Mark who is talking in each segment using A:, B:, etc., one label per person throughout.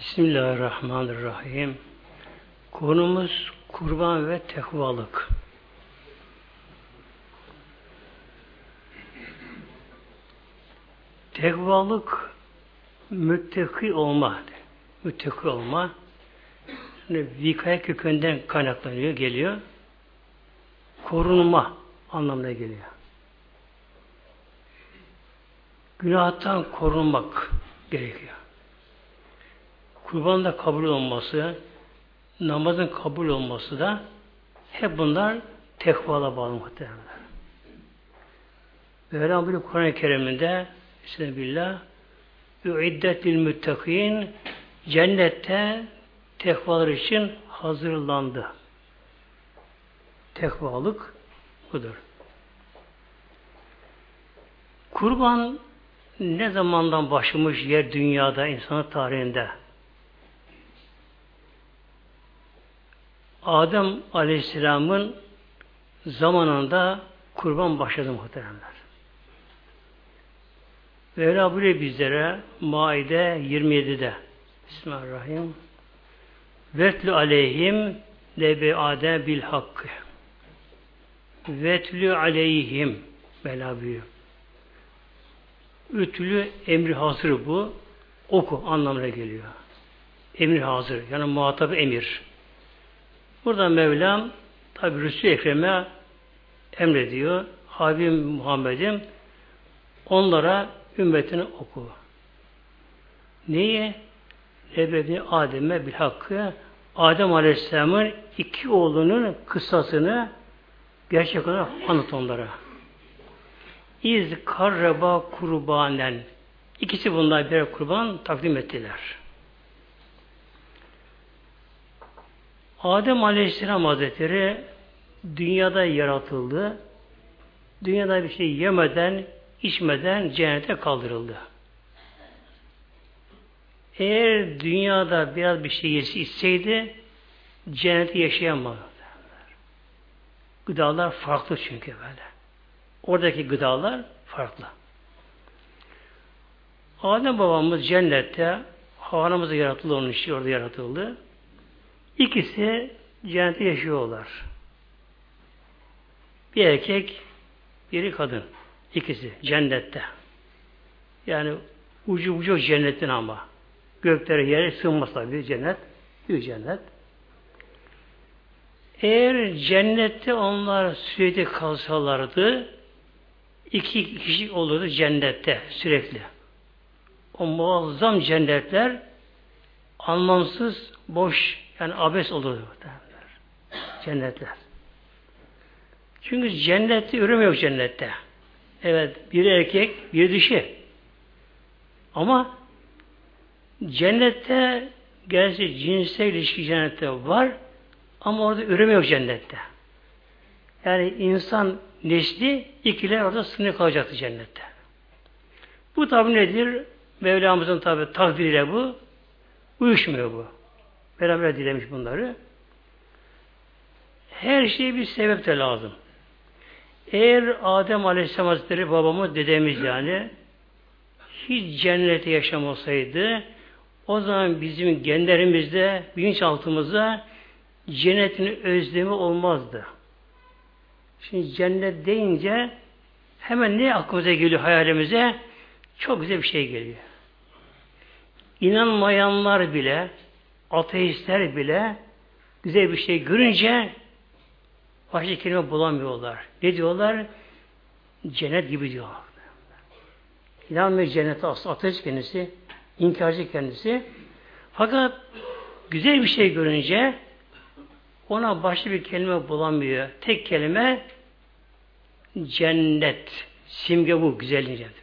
A: Bismillahirrahmanirrahim. Konumuz kurban ve tekvalık. Tekvalık müttaki olma. Müttaki olma. Yani vikaya kökünden kaynaklanıyor, geliyor. Korunma anlamına geliyor. Günahtan korunmak gerekiyor. Kurbanın da kabul olması, namazın kabul olması da hep bunlar tekvala bağlı muhtemelen. Mevlam böyle Kur'an-ı Kerim'inde Bismillah Üiddetil müttakîn cennette tekvalar için hazırlandı. Tekvalık budur. Kurban ne zamandan başlamış yer dünyada, insanın tarihinde? Adem Aleyhisselam'ın zamanında kurban başladı muhteremler. Mevla buyuruyor bizlere Maide 27'de Bismillahirrahmanirrahim Vetlü aleyhim lebe ade bil hakkı Vetlü aleyhim Mevla buyuruyor. Ütülü emri hazır bu. Oku anlamına geliyor. Emir hazır. Yani muhatabı emir. Burada Mevlam tabi Rüsü Ekrem'e emrediyor. Habibim Muhammed'im onlara ümmetini oku. Neyi? Ebedi Adem'e bil hakkı Adem Aleyhisselam'ın iki oğlunun kıssasını gerçek olarak anlat onlara. İz karreba kurbanen İkisi bunlar birer kurban takdim ettiler. Adem Aleyhisselam Hazretleri dünyada yaratıldı. Dünyada bir şey yemeden, içmeden cennete kaldırıldı. Eğer dünyada biraz bir şey yesi içseydi cenneti yaşayamazdı. Gıdalar farklı çünkü böyle. Oradaki gıdalar farklı. Adem babamız cennette Havanımız yaratıldı onun için orada yaratıldı. İkisi cennette yaşıyorlar. Bir erkek, biri kadın. İkisi cennette. Yani ucu ucu cennetin ama. Göklere yere sığmaz tabi cennet. Büyük cennet. Eğer cennette onlar sürekli kalsalardı iki kişi olurdu cennette sürekli. O muazzam cennetler anlamsız, boş, yani abes olurdu. Cennetler. Çünkü cennette üreme yok cennette. Evet, bir erkek, bir dişi. Ama cennette gerçi cinsel ilişki cennette var ama orada üreme yok cennette. Yani insan nesli ikiler orada sınır kalacaktı cennette. Bu tabi nedir? Mevlamızın tabi takdiriyle bu. Uyuşmuyor bu. Beraber dilemiş bunları. Her şeye bir sebep de lazım. Eğer Adem Aleyhisselam Hazretleri babamız, dedemiz yani hiç cennete yaşamasaydı o zaman bizim genlerimizde, bilinçaltımızda cennetin özlemi olmazdı. Şimdi cennet deyince hemen ne aklımıza geliyor hayalimize? Çok güzel bir şey geliyor. İnanmayanlar bile, ateistler bile güzel bir şey görünce başka kelime bulamıyorlar. Ne diyorlar? Cennet gibi diyorlar. İnanmıyor cennete aslında ateist kendisi, inkarcı kendisi. Fakat güzel bir şey görünce ona başka bir kelime bulamıyor. Tek kelime cennet. Simge bu, güzelliğin cenneti.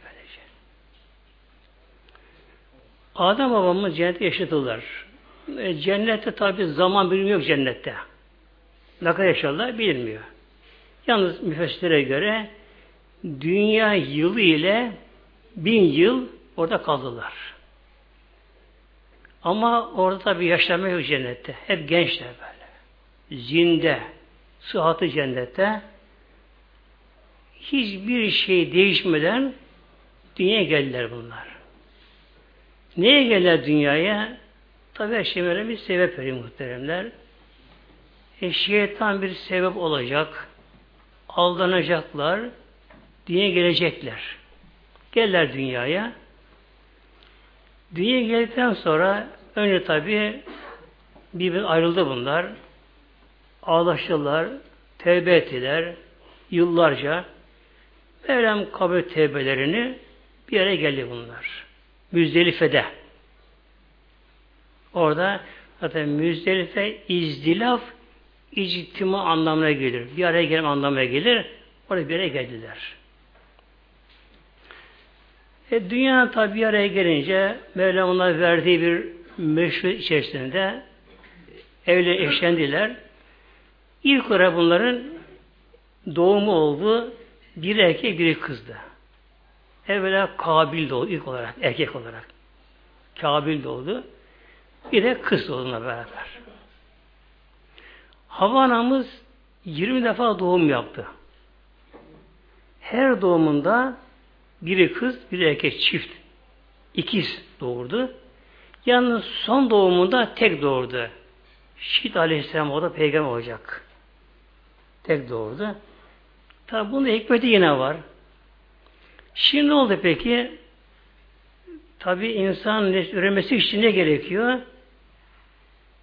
A: Adem babamız cennette yaşadılar. E, cennette tabi zaman birimi yok cennette. Ne kadar yaşarlar bilinmiyor. Yalnız müfessirlere göre dünya yılı ile bin yıl orada kaldılar. Ama orada tabi yaşlanma yok cennette. Hep gençler böyle. Zinde, sıhhatı cennette hiçbir şey değişmeden dünyaya geldiler bunlar. Neye geldiler dünyaya? Tabi her şey böyle bir sebep veriyor muhteremler. E, şeytan bir sebep olacak. Aldanacaklar. Diye gelecekler. Gelirler dünyaya. Dünyaya geldikten sonra önce tabi bir ayrıldı bunlar. Ağlaştılar, tevbe ettiler yıllarca. Mevlam kabul tevbelerini bir yere geldi bunlar. Müzdelife'de. Orada zaten Müzdelife izdilaf ictima anlamına gelir. Bir araya gelme anlamına gelir. Oraya bir yere geldiler. E, dünya tabi bir araya gelince Mevlam ona verdiği bir meşru içerisinde evle eşlendiler. İlk olarak bunların doğumu oldu. Bir erkek, biri kızdı. Evvela Kabil doğdu ilk olarak, erkek olarak. Kabil doğdu. Bir de kız doğduğuna beraber. Hava anamız 20 defa doğum yaptı. Her doğumunda biri kız, biri erkek çift. ikiz doğurdu. Yalnız son doğumunda tek doğurdu. Şit aleyhisselam o da peygamber olacak. Tek doğurdu. Tabi bunun hikmeti yine var. Şimdi ne oldu peki? Tabi insan üremesi için ne gerekiyor?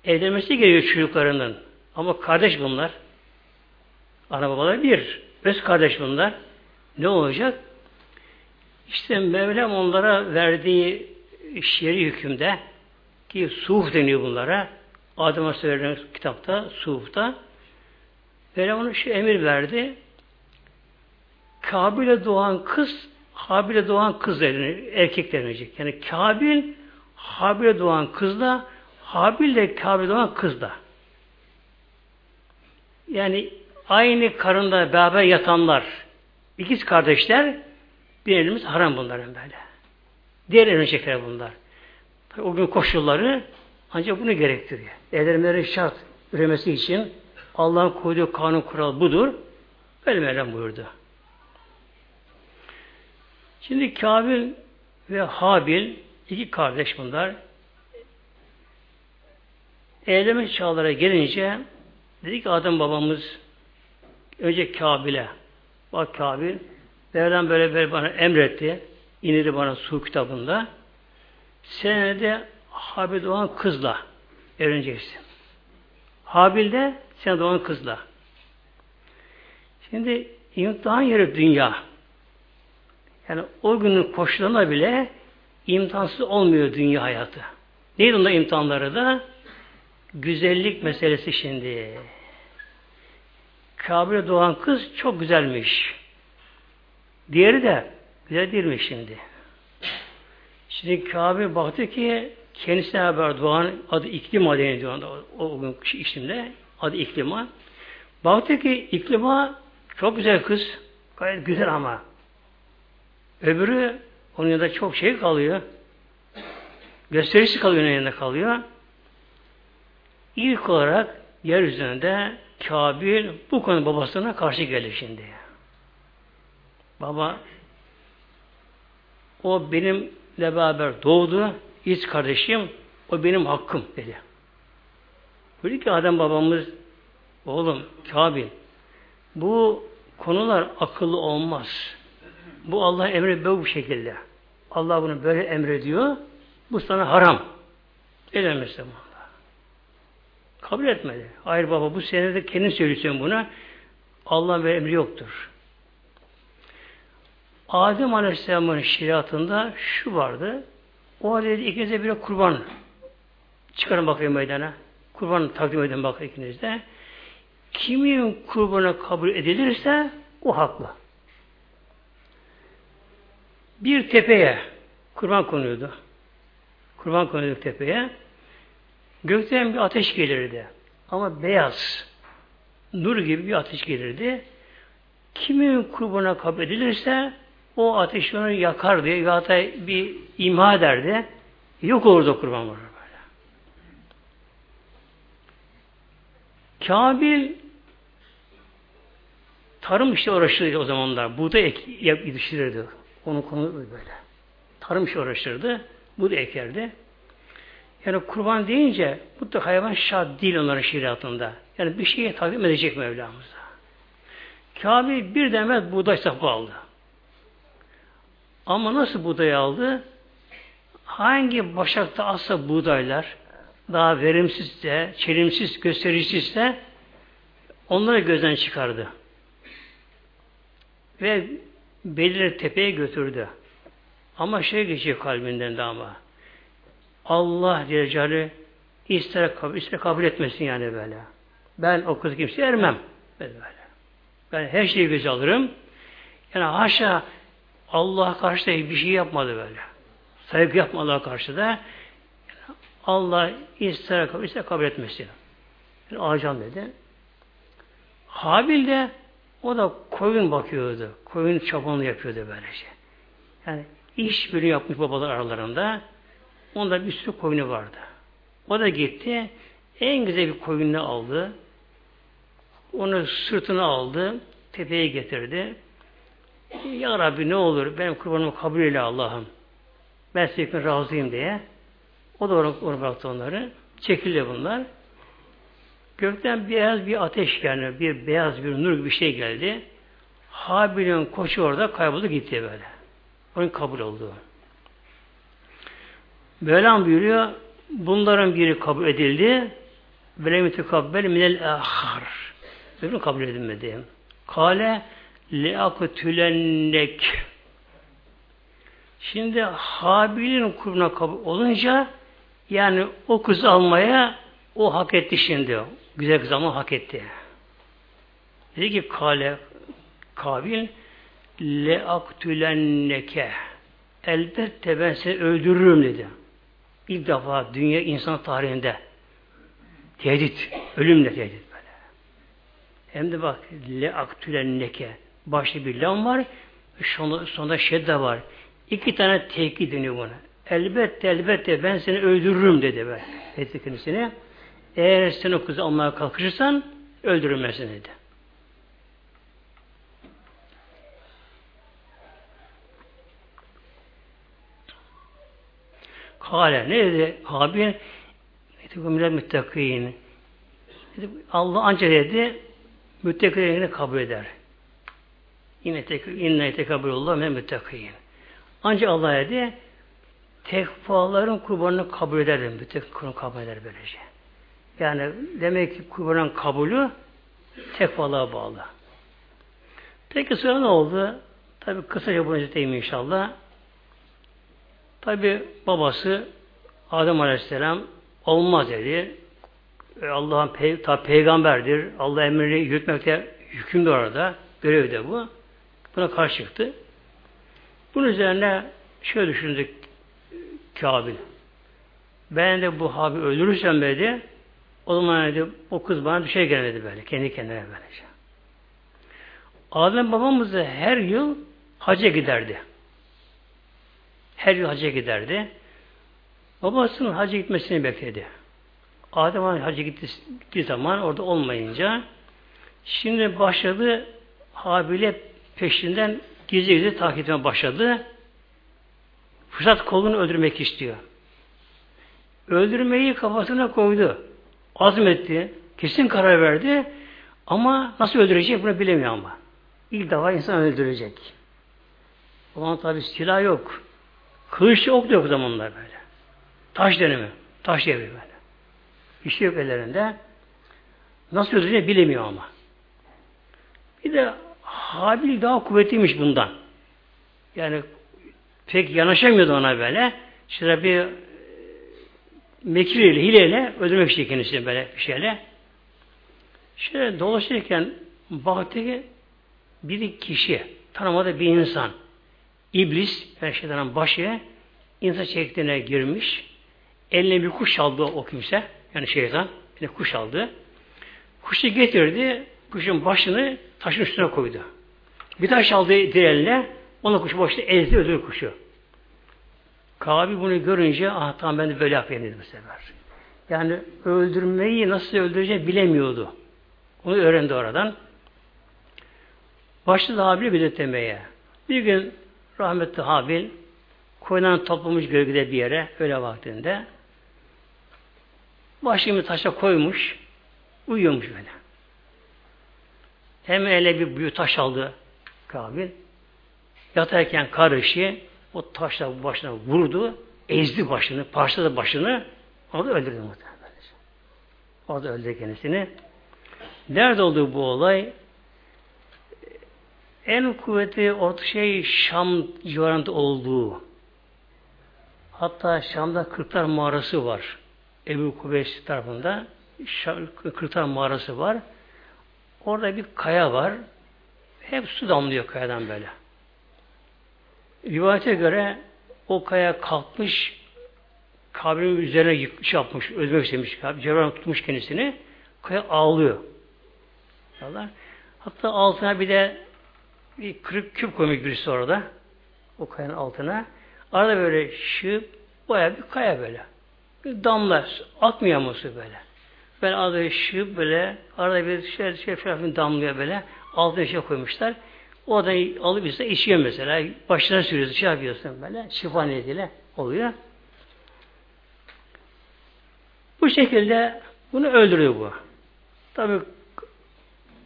A: Evlenmesi gerekiyor çocuklarının. Ama kardeş bunlar. Ana babalar bir. Öz kardeş bunlar. Ne olacak? İşte Mevlam onlara verdiği şer'i hükümde ki suhuf deniyor bunlara. Adem'e söylenen kitapta, suhufta Mevlam ona şu emir verdi. Kabil'e doğan kız Habil'e doğan kız erkek denilecek. Yani Kabil Habil'e doğan kızla Habil de Kabil'e doğan kızla. Yani aynı karında beraber yatanlar, ikiz kardeşler bir elimiz haram bunların böyle. Diğer evlenecekler bunlar. O gün koşulları ancak bunu gerektiriyor. Evlenmeleri şart üremesi için Allah'ın koyduğu kanun kural budur. Böyle Mevlam buyurdu. Şimdi Kabil ve Habil iki kardeş bunlar. Evlenme çağlara gelince dedik ki Adem babamız önce Kabil'e bak Kabil Mevlam böyle böyle bana emretti. İniri bana su kitabında. Senede Habil doğan kızla evleneceksin. Habil de sen doğan kızla. Şimdi imtihan yeri dünya. Yani o günün koşullarına bile imtihansız olmuyor dünya hayatı. Neydi onda imtihanları da? Güzellik meselesi şimdi. Kabil'e doğan kız çok güzelmiş. Diğeri de güzel değilmiş şimdi. Şimdi Kabil baktı ki kendisine haber doğan adı İklima deniyor o, o gün işimde adı İklima. Baktı ki İklima çok güzel kız. Gayet güzel ama. Öbürü onun yanında çok şey kalıyor. Gösterişli kalıyor onun yanında kalıyor. İlk olarak yeryüzünde Kabil bu konu babasına karşı gelir şimdi. Baba o benimle beraber doğdu. İç kardeşim o benim hakkım dedi. Dedi ki Adem babamız oğlum Kabil bu konular akıllı olmaz. Bu Allah emri böyle bu şekilde. Allah bunu böyle emrediyor. Bu sana haram. Edemezsin Allah. Kabul etmedi. Hayır baba bu senede kendin söylüyorsun buna. Allah'ın bir emri yoktur. Adem Aleyhisselam'ın şeriatında şu vardı. O halde ikinize bir kurban çıkarın bakayım meydana. Kurban takdim edin bakayım ikiniz de. Kimin kurbanı kabul edilirse o haklı bir tepeye kurban konuyordu. Kurban konuyordu tepeye. Gökten bir ateş gelirdi. Ama beyaz. Nur gibi bir ateş gelirdi. Kimin kurbana kabul edilirse o ateş onu yakardı. Ya da bir imha ederdi. Yok olurdu kurban var böyle. Kabil tarım işte uğraştırdı o zamanlar. Buğday yetiştirirdi. Onun konu böyle. Tarım işi uğraşırdı. Bu da ekerdi. Yani kurban deyince bu hayvan şart değil onların şeriatında. Yani bir şeye takdim edecek Mevlamıza. Kabe bir demet buğday sapı aldı. Ama nasıl buğday aldı? Hangi başakta asla buğdaylar daha verimsizse, çelimsiz, gösterişsizse onları gözden çıkardı. Ve belirli tepeye götürdü. Ama şey geçiyor kalbinden de ama. Allah Celle ister kabul, ister kabul etmesin yani böyle. Ben o kızı kimseye ermem. Böyle böyle. Ben her şeyi göze alırım. Yani haşa Allah karşı bir şey yapmadı böyle. Saygı yapmadı Allah karşı da. Allah ister kabul, ister kabul etmesin. Yani alacağım dedi. Habil de o da koyun bakıyordu. Koyun çabanını yapıyordu böylece. Yani iş bölüm yapmış babalar aralarında. Onda bir sürü koyunu vardı. O da gitti. En güzel bir koyunu aldı. Onu sırtına aldı. Tepeye getirdi. Ya Rabbi ne olur benim kurbanımı kabul eyle Allah'ım. Ben senin razıyım diye. O da oraya bıraktı onları. Çekildi bunlar. Gökten beyaz bir ateş yani bir beyaz bir nur gibi bir şey geldi. Habil'in koçu orada kayboldu gitti böyle. Onun kabul oldu. Mevlam buyuruyor bunların biri kabul edildi ve lem tekabbel minel ahar. Öbürü kabul edilmedi. Kale leakutülennek Şimdi Habil'in kuruna kabul olunca yani o kız almaya o hak etti şimdi. Güzel kız ama hak etti. Dedi ki kale Kabil le aktülenneke elbette ben seni öldürürüm dedi. İlk defa dünya insan tarihinde tehdit, ölümle tehdit böyle. Hem de bak le aktülenneke başta bir lam var sonunda, sonunda şedde var. İki tane tehdit deniyor buna. Elbette elbette ben seni öldürürüm dedi be. Tehdit kendisine. Eğer sen o kızı almaya kalkışırsan öldürülmesin dedi. Kale ne dedi? Habil Etikümle müttakîn. Allah ancak dedi müttakînleri kabul eder. Yine inne tekabülullah men müttakîn. Ancak Allah dedi tekvaların kurbanını kabul eder. Müttakîn kurbanını kabul eder böylece. Yani demek ki kurbanın kabulü tekvalığa bağlı. Peki sonra ne oldu? Tabi kısaca bunu özetleyeyim inşallah. Tabi babası Adem Aleyhisselam olmaz dedi. Allah'ın tabi peygamberdir. Allah emrini yürütmekte hükümdü orada. Görev de bu. Buna karşı çıktı. Bunun üzerine şöyle düşündük Kabil. Ben de bu Habil öldürürsem dedi o zaman dedi, o kız bana bir şey gelmedi böyle. Kendi kendine böylece. Adem babamız her yıl hacca giderdi. Her yıl hacca giderdi. Babasının hacca gitmesini bekledi. Adem hacca gittiği zaman orada olmayınca şimdi başladı Habil'e peşinden gizli gizli takip etmeye başladı. Fırsat kolunu öldürmek istiyor. Öldürmeyi kafasına koydu azmetti, kesin karar verdi ama nasıl öldürecek bunu bilemiyor ama. İlk defa insan öldürecek. Zaman tabi silah yok. Kılıç ok yok o zamanlar böyle. Taş dönemi. Taş devri böyle. Bir şey yok ellerinde. Nasıl öldüreceğini bilemiyor ama. Bir de Habil daha kuvvetliymiş bundan. Yani pek yanaşamıyordu ona böyle. İşte bir mekriyle, hileyle öldürmek istiyor kendisini böyle bir şeyle. Şöyle dolaşırken baktı ki bir kişi, tanımadı bir insan, iblis, her şeyden başı, insan şekline girmiş, eline bir kuş aldı o kimse, yani şeytan, bir kuş aldı. Kuşu getirdi, kuşun başını taşın üstüne koydu. Bir taş aldı diğerine, ona kuşu başını ezdi, öldürdü kuşu. Kabil bunu görünce ah tamam ben de böyle yapayım dedi bu sefer. Yani öldürmeyi nasıl öldüreceğini bilemiyordu. Onu öğrendi oradan. Başladı Habil'i gözetlemeye. Bir gün rahmetli Habil koyunan toplamış gölgede bir yere öyle vaktinde başını taşa koymuş, uyuyormuş böyle. Hem ele bir büyük taş aldı Kabil. Yatarken karışı o taşla başına vurdu, ezdi başını, parçaladı başını, onu öldürdü muhtemelen. Orada öldürdü kendisini. Nerede oldu bu olay? En kuvvetli orta şey Şam civarında olduğu. Hatta Şam'da Kırklar mağarası var. Ebu Kubeys tarafında Kırklar mağarası var. Orada bir kaya var. Hep su damlıyor kayadan böyle. Rivayete göre o kaya kalkmış kabrin üzerine yıkmış yapmış, özmek istemiş. Cebrail tutmuş kendisini. Kaya ağlıyor. Hatta altına bir de bir kırık küp koymuş birisi orada. O kayanın altına. Arada böyle şıp, baya bir kaya böyle. Bir damla, atmıyor musu böyle. Ben arada şıp böyle, arada bir şey, şey falan damlıyor böyle. Altına şey koymuşlar. O da alıp işte içiyor mesela. Başına sürüyorsun, şey yapıyorsun böyle. Şifa niyetiyle oluyor. Bu şekilde bunu öldürüyor bu. Tabi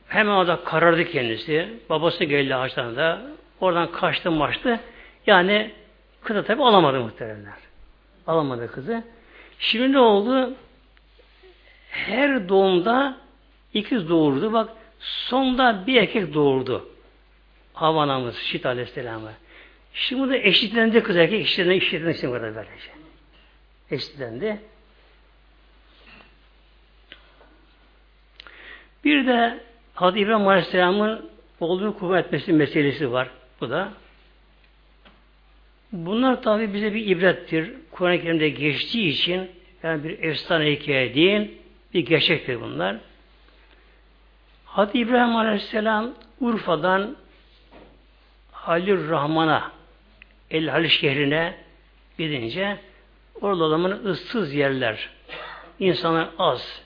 A: hemen orada karardı kendisi. Babası geldi ağaçlarında. Oradan kaçtı maçtı. Yani kızı tabi alamadı muhteremler. Alamadı kızı. Şimdi ne oldu? Her doğumda ikiz doğurdu. Bak sonda bir erkek doğurdu. Hava anamız Şit Aleyhisselam'ı. Şimdi de eşitlendi kız erkek eşitlendi eşitlendi şimdi kadar böylece. Eşitlendi. Bir de Hazreti İbrahim Aleyhisselam'ın oğlunu kuvvet etmesi meselesi var. Bu da. Bunlar tabi bize bir ibrettir. Kur'an-ı Kerim'de geçtiği için yani bir efsane hikaye değil, bir gerçektir bunlar. Hazreti İbrahim Aleyhisselam Urfa'dan Halil Rahman'a El Haliç şehrine gidince orada adamın ıssız yerler, insanlar az,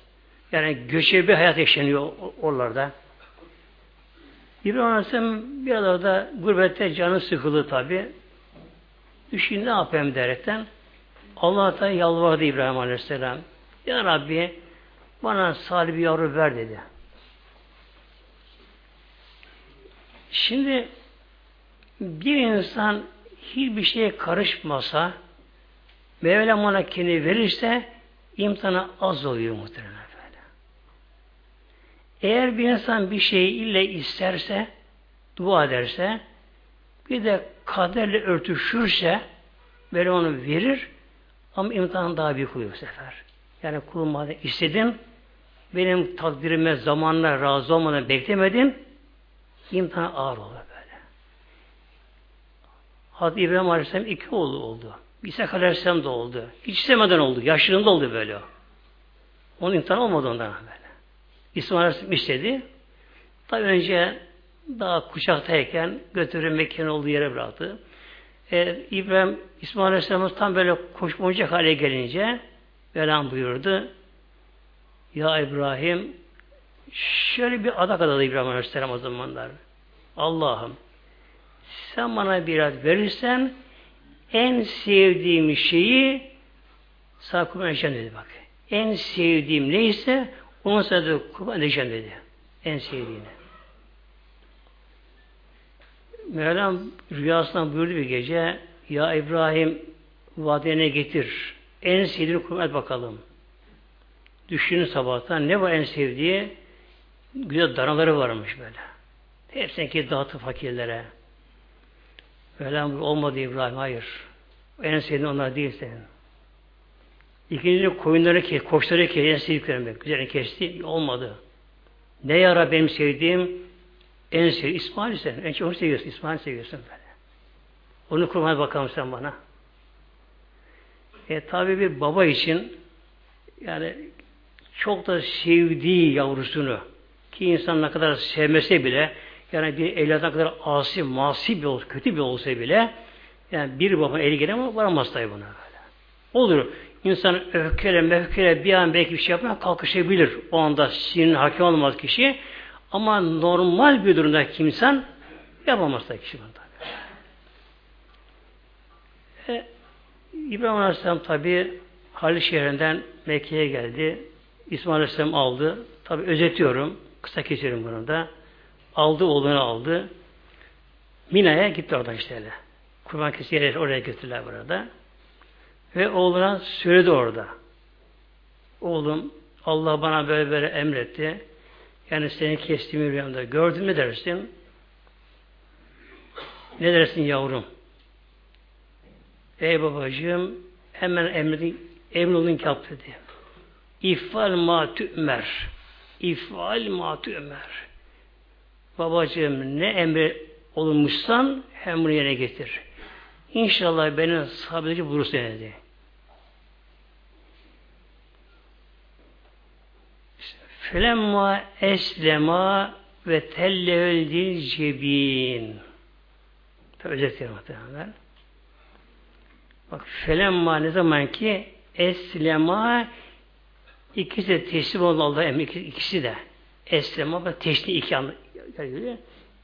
A: yani göçebe hayat yaşanıyor oralarda. İbrahim Aleyhisselam bir arada gurbette canı sıkıldı tabi. Düşün ne yapayım derekten Allah'a da yalvardı İbrahim Aleyhisselam. Ya Rabbi bana salih bir yavru ver dedi. Şimdi bir insan hiçbir şeye karışmasa Mevlam ona kendini verirse imtihanı az oluyor muhtemelen. Eğer bir insan bir şeyi ille isterse, dua ederse, bir de kaderle örtüşürse, böyle onu verir, ama imtihan daha büyük oluyor bu sefer. Yani kulum madem istedin, benim takdirime zamanla razı olmadan beklemedin, imtihan ağır olur böyle. Hazreti İbrahim Aleyhisselam iki oğlu oldu. İsa Aleyhisselam da oldu. Hiç istemeden oldu. Yaşlılığında oldu böyle. Onun imtihan olmadı ondan böyle. İsmail Aleyhisselam istedi. Tabi önce daha kuşaktayken götürüp Mekke'nin olduğu yere bıraktı. E, İbrahim, İsmail Aleyhisselam'ın tam böyle koşmayacak hale gelince Velan buyurdu. Ya İbrahim şöyle bir adak adadı İbrahim Aleyhisselam o zamanlar. Allah'ım sen bana biraz verirsen en sevdiğim şeyi sana kurban dedi bak. En sevdiğim neyse onu sana da kurban edeceğim dedi. En sevdiğini. Mevlam rüyasından buyurdu bir gece Ya İbrahim vadene getir. En sevdiğini kurban et bakalım. Düşünün sabahtan ne var en sevdiği? Güzel danaları varmış böyle. Hepsini ki dağıtı fakirlere. Mevlam olmadı İbrahim. Hayır. En sevdiğin onlar değil senin. İkinci koyunları kes, koçları kes, en sevdiklerim güzel kesti. Olmadı. Ne yara benim sevdiğim en sevdiğim İsmail sen. En çok seviyorsun. İsmail seviyorsun böyle. Onu kurmaya bakalım sen bana. E tabi bir baba için yani çok da sevdiği yavrusunu ki insan ne kadar sevmese bile yani bir evlat kadar asi, masi bir olsa, kötü bir olsa bile yani bir baba eli gelir varamaz tabi buna. Olur. İnsan öfkeyle mefkeyle bir an belki bir şey yapmaya kalkışabilir. O anda sinin hakim olmaz kişi. Ama normal bir durumda kimsen yapamaz da kişi bunda. E, İbrahim Aleyhisselam tabi Halil şehrinden Mekke'ye geldi. İsmail Aleyhisselam aldı. Tabi özetiyorum. Kısa kesiyorum bunu da. Aldı oğlunu aldı. Mina'ya gitti oradan işte öyle. Kurban kesiyor oraya götürdüler burada. Ve oğluna söyledi orada. Oğlum Allah bana böyle böyle emretti. Yani seni kestiğimi rüyamda gördün mü dersin? Ne dersin yavrum? Ey babacığım hemen emredin, emrolun ki yap dedi. İfal ma tü'mer. İfal ma tü'mer. Babacığım ne emri olunmuşsan hem bunu yerine getir. İnşallah beni sabredeci bulursun dedi. Felemma eslema ve tellevdil cebin. Özetler muhtemelen. Bak felemma ne zaman ki eslema ikisi de teslim oldu Allah'a emri ikisi de. Eslema ve teslim iki anlı.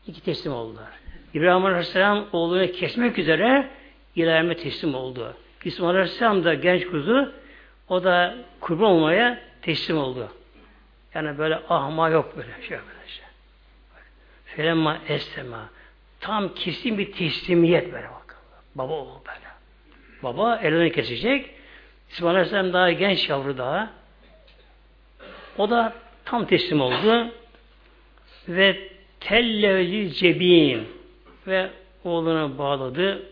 A: iki teslim oldular. İbrahim Aleyhisselam oğlunu kesmek üzere ilerime teslim oldu. İsmail Aleyhisselam da genç kuzu o da kurban olmaya teslim oldu. Yani böyle ahma yok böyle şey arkadaşlar. Felemma estema. Tam kesin bir teslimiyet böyle bakın. Baba oğul böyle. Baba elini kesecek. İsmail Aleyhisselam daha genç yavru daha. O da tam teslim oldu. Ve tellevli cebin ve oğluna bağladı.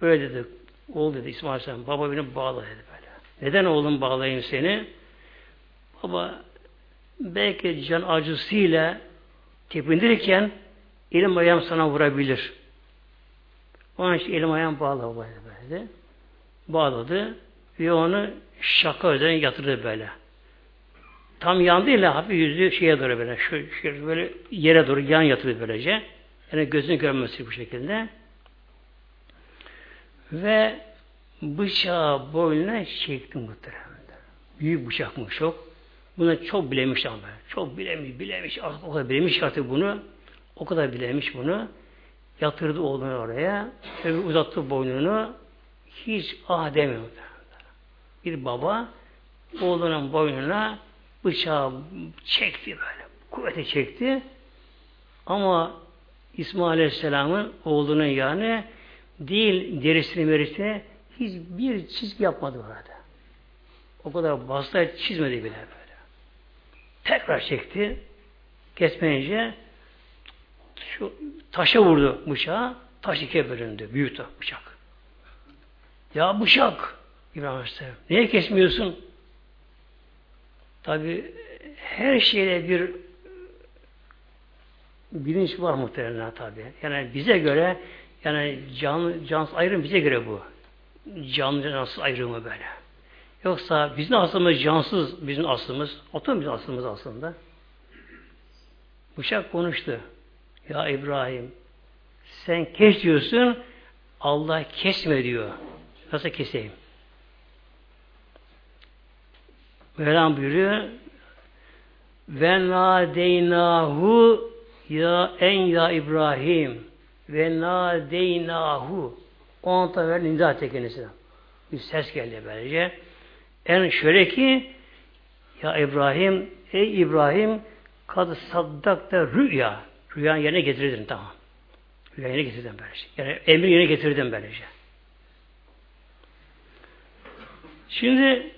A: Öyle dedi. Oğul dedi İsmail Aleyhisselam. Baba beni bağla dedi böyle. Neden oğlum bağlayayım seni? Baba belki can acısıyla tepindirirken elim ayağım sana vurabilir. Onun için elim ayağım bağlı. Bağladı ve onu şaka üzerine yatırdı böyle. Tam yan değil de hafif yüzü şeye doğru böyle. Şu, şu böyle yere doğru yan yatırdı böylece. Yani gözünü görmesi bu şekilde. Ve bıçağı boynuna çekti muhtemelen. Büyük bıçakmış çok. Bunu çok bilemiş ama. Çok bilemiş, bilemiş. O kadar bilemiş artık bunu. O kadar bilemiş bunu. Yatırdı oğlunu oraya. Ve uzattı boynunu. Hiç ah demiyor. Bir baba oğlunun boynuna bıçağı çekti böyle. Kuvvete çekti. Ama İsmail Aleyhisselam'ın oğlunun yani değil derisini merisine hiçbir çizgi yapmadı orada. O kadar bastı çizmedi bile. Tekrar çekti. Kesmeyince şu taşa vurdu bıçağı. Taş ikiye bölündü. Büyük bıçak. Ya bıçak İbrahim Aleyhisselam. Niye kesmiyorsun? Tabi her şeyde bir bilinç var muhtemelen tabi. Yani bize göre yani can, cansız ayrım bize göre bu. Canlı cansız ayrımı böyle. Yoksa bizim aslımız cansız bizim aslımız. Otom bizim aslımız aslında. Bıçak konuştu. Ya İbrahim sen kes diyorsun Allah kesme diyor. Nasıl keseyim? Mevlam buyuruyor ve nadeynahu ya en ya İbrahim ve nadeynahu on tabi nida tekendisi. Bir ses geldi böylece. En şöyle ki ya İbrahim ey İbrahim kad saddakta rüya rüya yerine getirdin tamam. Rüya yerine getirdin böylece. Yani emri yerine getirdin böylece. Şimdi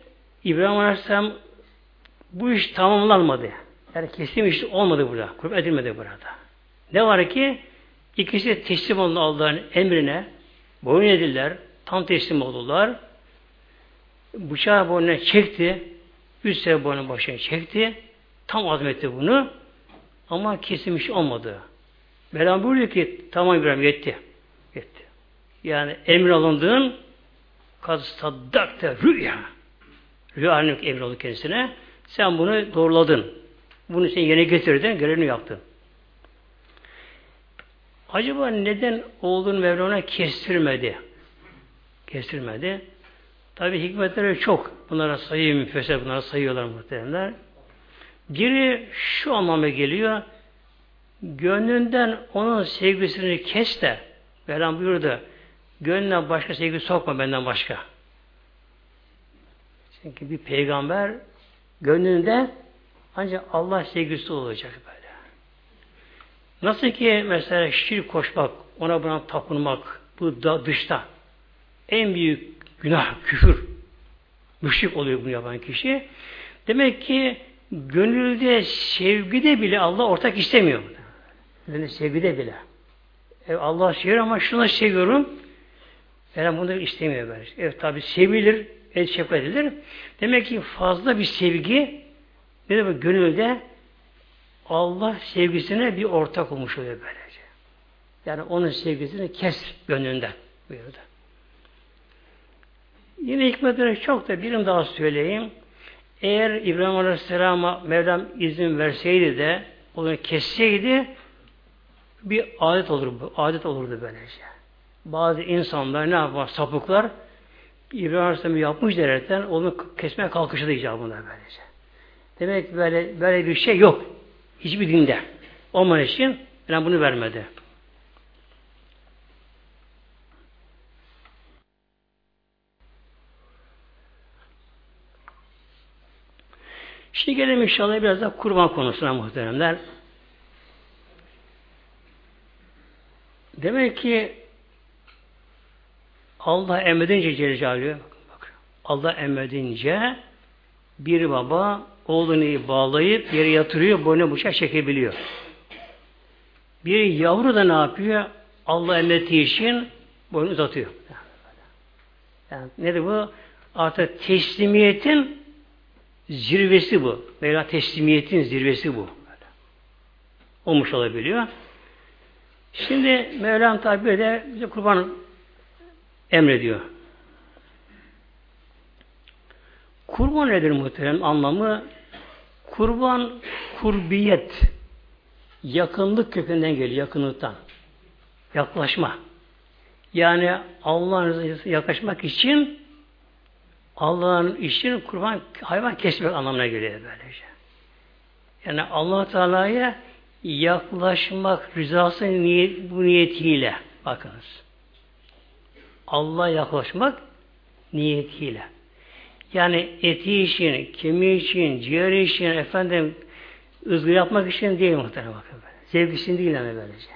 A: İbrahim Aleyhisselam bu iş tamamlanmadı. Yani kesin iş olmadı burada. Kurban edilmedi burada. Ne var ki ikisi teslim oldu Allah'ın emrine boyun edildiler. Tam teslim oldular bıçağı boynuna çekti. Üst sefer boynuna başına çekti. Tam azmetti bunu. Ama kesilmiş olmadı. Mevlam buyuruyor ki tamam İbrahim yetti. Yetti. Yani emir alındığın kad saddakte rüya. Rüya haline emir oldu kendisine. Sen bunu doğruladın. Bunu sen yerine getirdin, görevini yaptın. Acaba neden oğlun Mevlana kestirmedi? Kestirmedi. Tabi hikmetleri çok. Bunlara sayıyor müfessir, bunlara sayıyorlar muhtemelenler. Biri şu anlama geliyor. Gönlünden onun sevgisini kes de Mevlam buyurdu. Gönlüne başka sevgi sokma benden başka. Çünkü bir peygamber gönlünde ancak Allah sevgisi olacak böyle. Nasıl ki mesela şirk koşmak, ona buna tapınmak, bu da dışta en büyük günah, küfür, müşrik oluyor bunu yapan kişi. Demek ki gönülde, sevgide bile Allah ortak istemiyor. Yani sevgide bile. E, Allah seviyor ama şunu seviyorum. Yani bunu istemiyor böyle. Evet tabi sevilir, el şefkat edilir. Demek ki fazla bir sevgi ne demek gönülde Allah sevgisine bir ortak olmuş oluyor böylece. Yani onun sevgisini kes gönlünden buyurdu. Yine hikmetleri çok da birim daha söyleyeyim. Eğer İbrahim Aleyhisselam'a Mevlam izin verseydi de onu kesseydi bir adet olur bu. Adet olurdu böylece. Bazı insanlar ne yapar? Sapıklar İbrahim Aleyhisselam'ı yapmış derekten onu kesmeye kalkışırdı icabında böylece. Demek ki böyle, böyle bir şey yok. Hiçbir dinde. Olman için ben bunu vermedi. Şimdi gelelim inşallah biraz da kurban konusuna muhteremler. Demek ki Allah emredince Celle Allah emredince bir baba oğlunu bağlayıp yere yatırıyor, boynu bıçak çekebiliyor. Bir yavru da ne yapıyor? Allah emrettiği için boynu uzatıyor. Yani nedir bu? Artık teslimiyetin zirvesi bu. Veya teslimiyetin zirvesi bu. Olmuş olabiliyor. Şimdi Mevlam tabi de bize kurban emrediyor. Kurban nedir muhterem anlamı? Kurban kurbiyet yakınlık kökünden geliyor, yakınlıktan. Yaklaşma. Yani Allah'ın yaklaşmak için Allah'ın için kurban hayvan kesmek anlamına geliyor böylece. Yani Allah Teala'ya yaklaşmak rızası niyet, bu niyetiyle bakınız. Allah yaklaşmak niyetiyle. Yani eti için, kemiği için, ciğeri için, efendim ızgı yapmak için değil muhtemelen bakın. Zevk için değil yani böylece.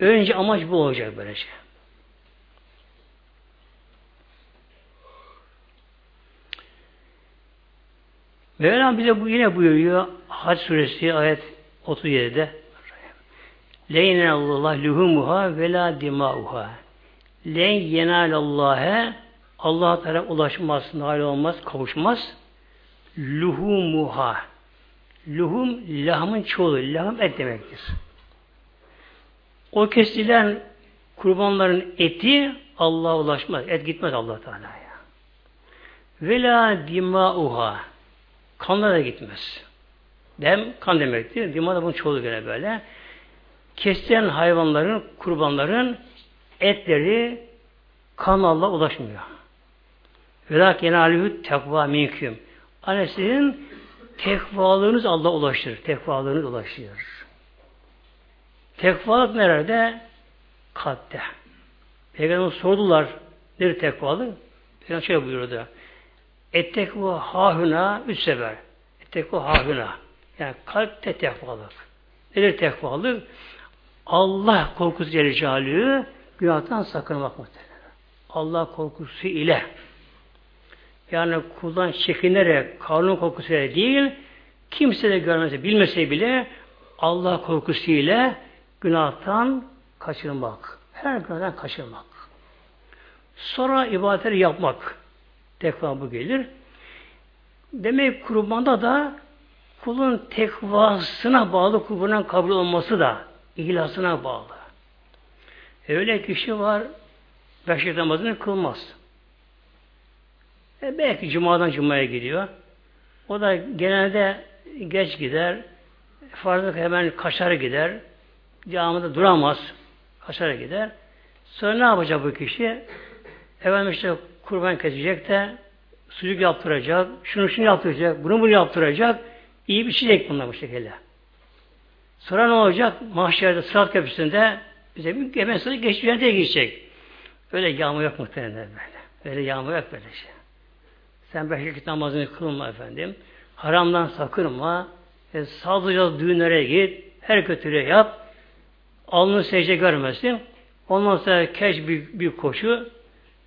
A: Önce amaç bu olacak böylece. Mevlam bize bu yine buyuruyor Hac suresi ayet 37'de Leyne Allah luhumuha ve la dimauha. Len yenalallâhe Allah Teala ulaşmaz, nail olmaz, kavuşmaz. Luhumuha. Luhum lahmın çoğulu. Lahm et demektir. O kesilen kurbanların eti Allah'a ulaşmaz. Et gitmez Allah Teala'ya. Ve la dimauha. Kanla da gitmez. Dem kan demektir. Dima da bunun çoğulu göre böyle. Kesilen hayvanların, kurbanların etleri kanalla ulaşmıyor. Velak yenalühü tekva minküm. Hani sizin tekvalığınız Allah ulaşır. Tekvalığınız ulaşıyor. Tekvalık nerede? Kalpte. Peygamber sordular. Nedir tekvalık? Peygamber şöyle buyurdu. Ettekva hahuna üç sefer. Ettekva hahuna. Yani kalpte tekvalık. Nedir tekvalık? Allah korkusu Celle günahtan sakınmak muhtemelen. Allah korkusu ile yani kuldan çekinerek, kanun korkusuyla değil, kimse de görmese, bilmese bile Allah korkusu ile günahtan kaçırmak. Her günahdan kaçırmak. Sonra ibadetleri yapmak. Tekva bu gelir. Demek kurbanda da kulun tekvasına bağlı kurbanın kabul olması da ihlasına bağlı. Öyle kişi var beş namazını kılmaz. E belki cumadan cumaya gidiyor. O da genelde geç gider. Farzlık hemen kaçar gider. Camide duramaz. Kaçar gider. Sonra ne yapacak bu kişi? Efendim işte kurban kesecek de sucuk yaptıracak, şunu şunu yaptıracak, bunu bunu yaptıracak, iyi bir şey bunlar bu şekilde. Sonra ne olacak? Mahşerde sırat köprüsünde bize bir hemen sonra geçeceğine geçecek. Öyle yağma yok muhtemelen böyle. Böyle yağmur yok böyle şey. Sen beş vakit namazını kılma efendim. Haramdan sakınma. E, sadece düğünlere git. Her kötülüğü yap. Alnını secde görmesin. Ondan sonra keş bir, bir koşu.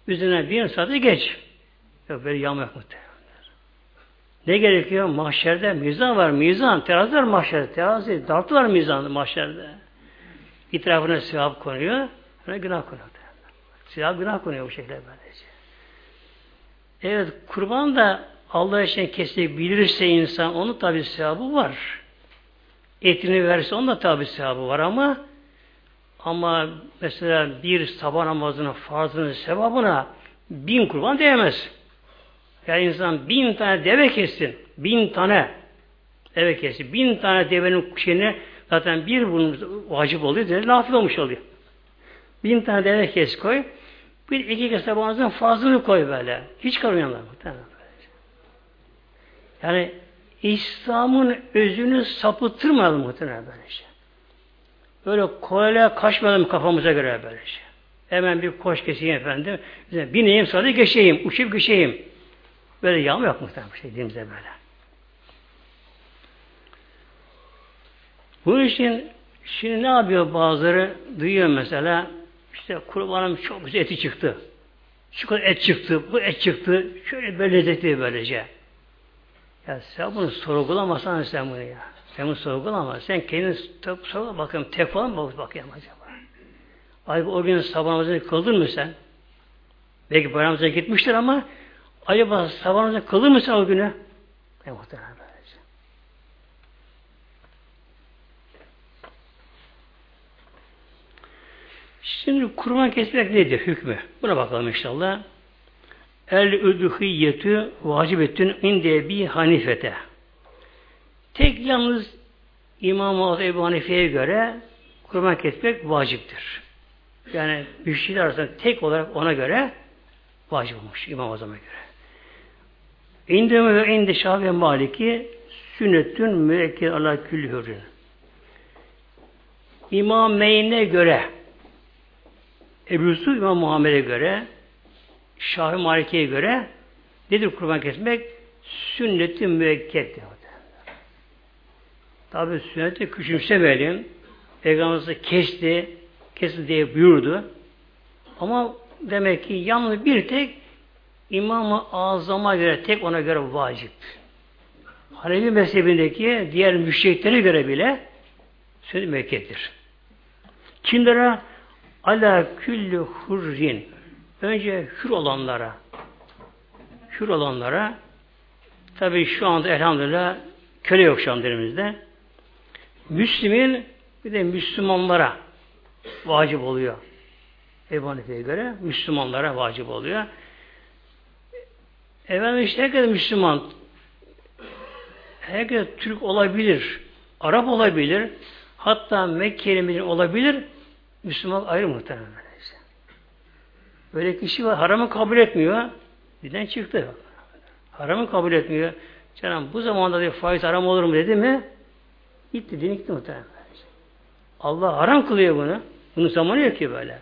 A: Üzerine bir saati geç. Yok böyle yağmur yok muhtemelen. Ne gerekiyor? Mahşerde mizan var, mizan. Terazi var mahşerde, terazi. Dartı var mizan mahşerde. İtirafına sevap konuyor, ona günah konuyor. Sevap günah konuyor bu şekilde böylece. Evet, kurban da Allah için kesebilirse insan, onun tabi sevabı var. Etini verse onun da tabi sevabı var ama ama mesela bir sabah namazının farzının sevabına bin kurban değmez. Yani insan bin tane deve kessin. Bin tane deve kessin. Bin tane devenin şeyine zaten bir bunun vacip oluyor. Diye, nafil olmuş oluyor. Bin tane deve kes koy. Bir iki kez sabahınızın fazlını koy böyle. Hiç karmayanlar Yani İslam'ın özünü sapıttırmayalım muhtemelen böyle şey. Böyle kolayla kaçmayalım kafamıza göre böyle şey. Hemen bir koş keseyim efendim. Bineyim sonra geçeyim. Uçup geçeyim. Böyle yağmur yok muhtemelen şey dediğimizde böyle. Bu için şimdi ne yapıyor bazıları? Duyuyor mesela işte kurbanım çok güzel eti çıktı. Şu kadar et çıktı, bu et çıktı. Şöyle böyle lezzetli böylece. Ya sen bunu sorgulamasan sen bunu ya. Sen bunu sorgulama. Sen kendin sorgula bakalım. Tek falan mı bakayım acaba? Ay o gün sabah namazını kıldın mı sen? Belki bayramıza gitmiştir ama Acaba sabahınıza kılır mısın o günü? E muhtemelen böylece. Şimdi kurban kesmek nedir hükmü? Buna bakalım inşallah. El üdühiyyetü vacibetün inde bi hanifete. Tek yalnız İmam-ı Ebu Hanife'ye göre kurban kesmek vaciptir. Yani müşrikler arasında tek olarak ona göre vacip olmuş İmam Azam'a göre. İndeme ve indi Şafi Maliki sünnetün müekkil ala külli hürrün. İmam Meyn'e göre Ebu Yusuf İmam Muhammed'e göre Şafi Maliki'ye göre nedir kurban kesmek? Sünnet-i müekkeddir. Tabi sünneti küçümsemeyelim. Peygamberimiz kesti, kesti diye buyurdu. Ama demek ki yalnız bir tek İmam-ı Azam'a göre tek ona göre vacip. Hanefi mezhebindeki diğer müşriklere göre bile sünnet Mekke'dir. Kimlere? Ala küllü hurrin. Önce hür olanlara. Hür olanlara tabi şu anda elhamdülillah köle yok şu an elimizde. Müslümin bir de Müslümanlara vacip oluyor. Ebu göre Müslümanlara vacip oluyor. Efendim işte herkes Müslüman. Herkes Türk olabilir. Arap olabilir. Hatta Mekkeli olabilir. Müslüman ayrı muhtemelen. Böyle kişi var. Haramı kabul etmiyor. Birden çıktı. Haramı kabul etmiyor. Canım bu zamanda diyor, faiz haram olur mu dedi mi? Gitti, din muhtemelen. Allah haram kılıyor bunu. Bunun zamanı yok ki böyle.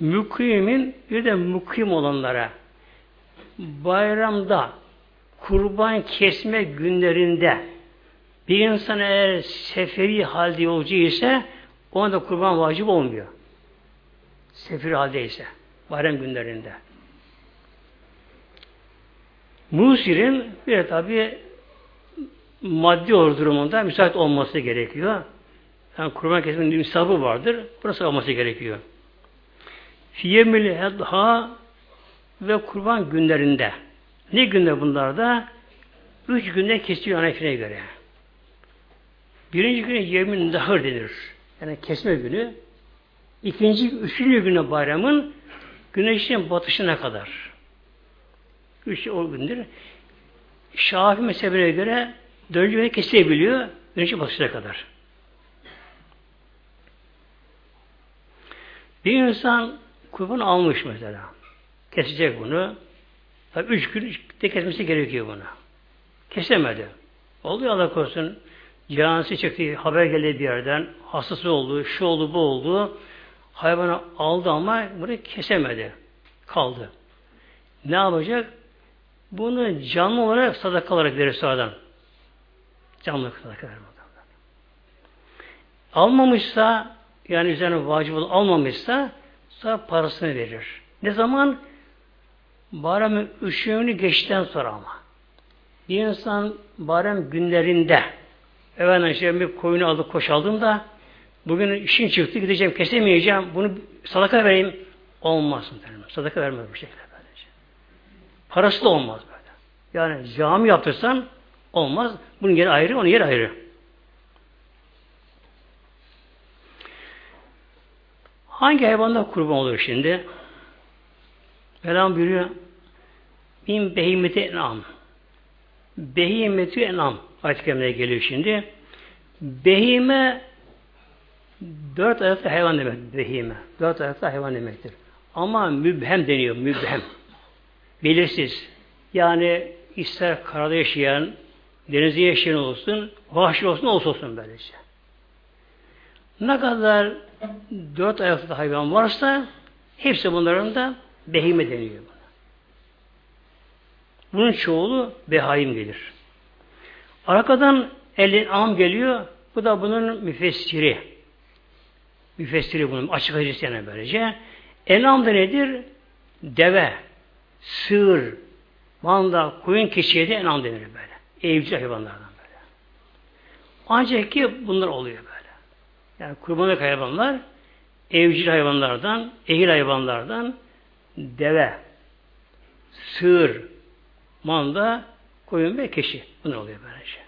A: Mukimin bir de mukim olanlara bayramda kurban kesme günlerinde bir insan eğer seferi halde yolcu ise ona da kurban vacip olmuyor. Seferi halde ise bayram günlerinde. Musirin bir de tabi maddi olur durumunda müsait olması gerekiyor. Yani kurban kesmenin müsabı vardır. Burası olması gerekiyor. Fiyemil hedha ve kurban günlerinde. Ne günde bunlarda? Üç günde kesiyor Hanefi'ne göre. Birinci güne yemin dahır denir. Yani kesme günü. İkinci, üçüncü güne bayramın güneşin batışına kadar. Üç o gündür. Şafi mezhebine göre dördüncü güne kesilebiliyor. Güneşin batışına kadar. Bir insan kurban almış mesela. Kesecek bunu. Tabi üç gün de kesmesi gerekiyor bunu. Kesemedi. Oluyor Allah korusun. Canisi çıktı, haber geldi bir yerden. Hastası oldu, şu oldu, bu oldu. Hayvanı aldı ama bunu kesemedi. Kaldı. Ne yapacak? Bunu canlı olarak sadaka olarak verir sonradan. Sadaka verir. Almamışsa yani üzerine vacip almamışsa sonra parasını verir. Ne zaman? Bayram üşüğünü geçten sonra ama. Bir insan bayram günlerinde efendim işte bir koyunu aldı koşaldım da bugün işin çıktı gideceğim kesemeyeceğim bunu sadaka vereyim olmaz mı? Sadaka vermez bu şekilde. Parası da olmaz böyle. Yani cami yaptırsan olmaz. Bunun yeri ayrı, onun yeri ayrı. Hangi hayvanda kurban olur şimdi? Velam buyuruyor min behimeti enam. Behimeti enam. Ayet-i geliyor şimdi. Behime dört ayaklı hayvan demek. Behime. Dört ayaklı hayvan demektir. Ama mübhem deniyor. Mübhem. Belirsiz. Yani ister karada yaşayan, denizde yaşayan olsun, vahşi olsun, olsa olsun böylece. Ne kadar dört ayaklı hayvan varsa hepsi bunların da behime deniyor. Bunun çoğulu behaim gelir. Arkadan elin am geliyor. Bu da bunun müfessiri. Müfessiri bunun açık hadis yani böylece. Enam da nedir? Deve, sığır, manda, koyun keçiye de enam denir böyle. Evcil hayvanlardan böyle. Ancak ki bunlar oluyor böyle. Yani kurbanlık hayvanlar evcil hayvanlardan, ehil hayvanlardan deve, sığır, manda, koyun ve keçi. Bunlar oluyor böylece.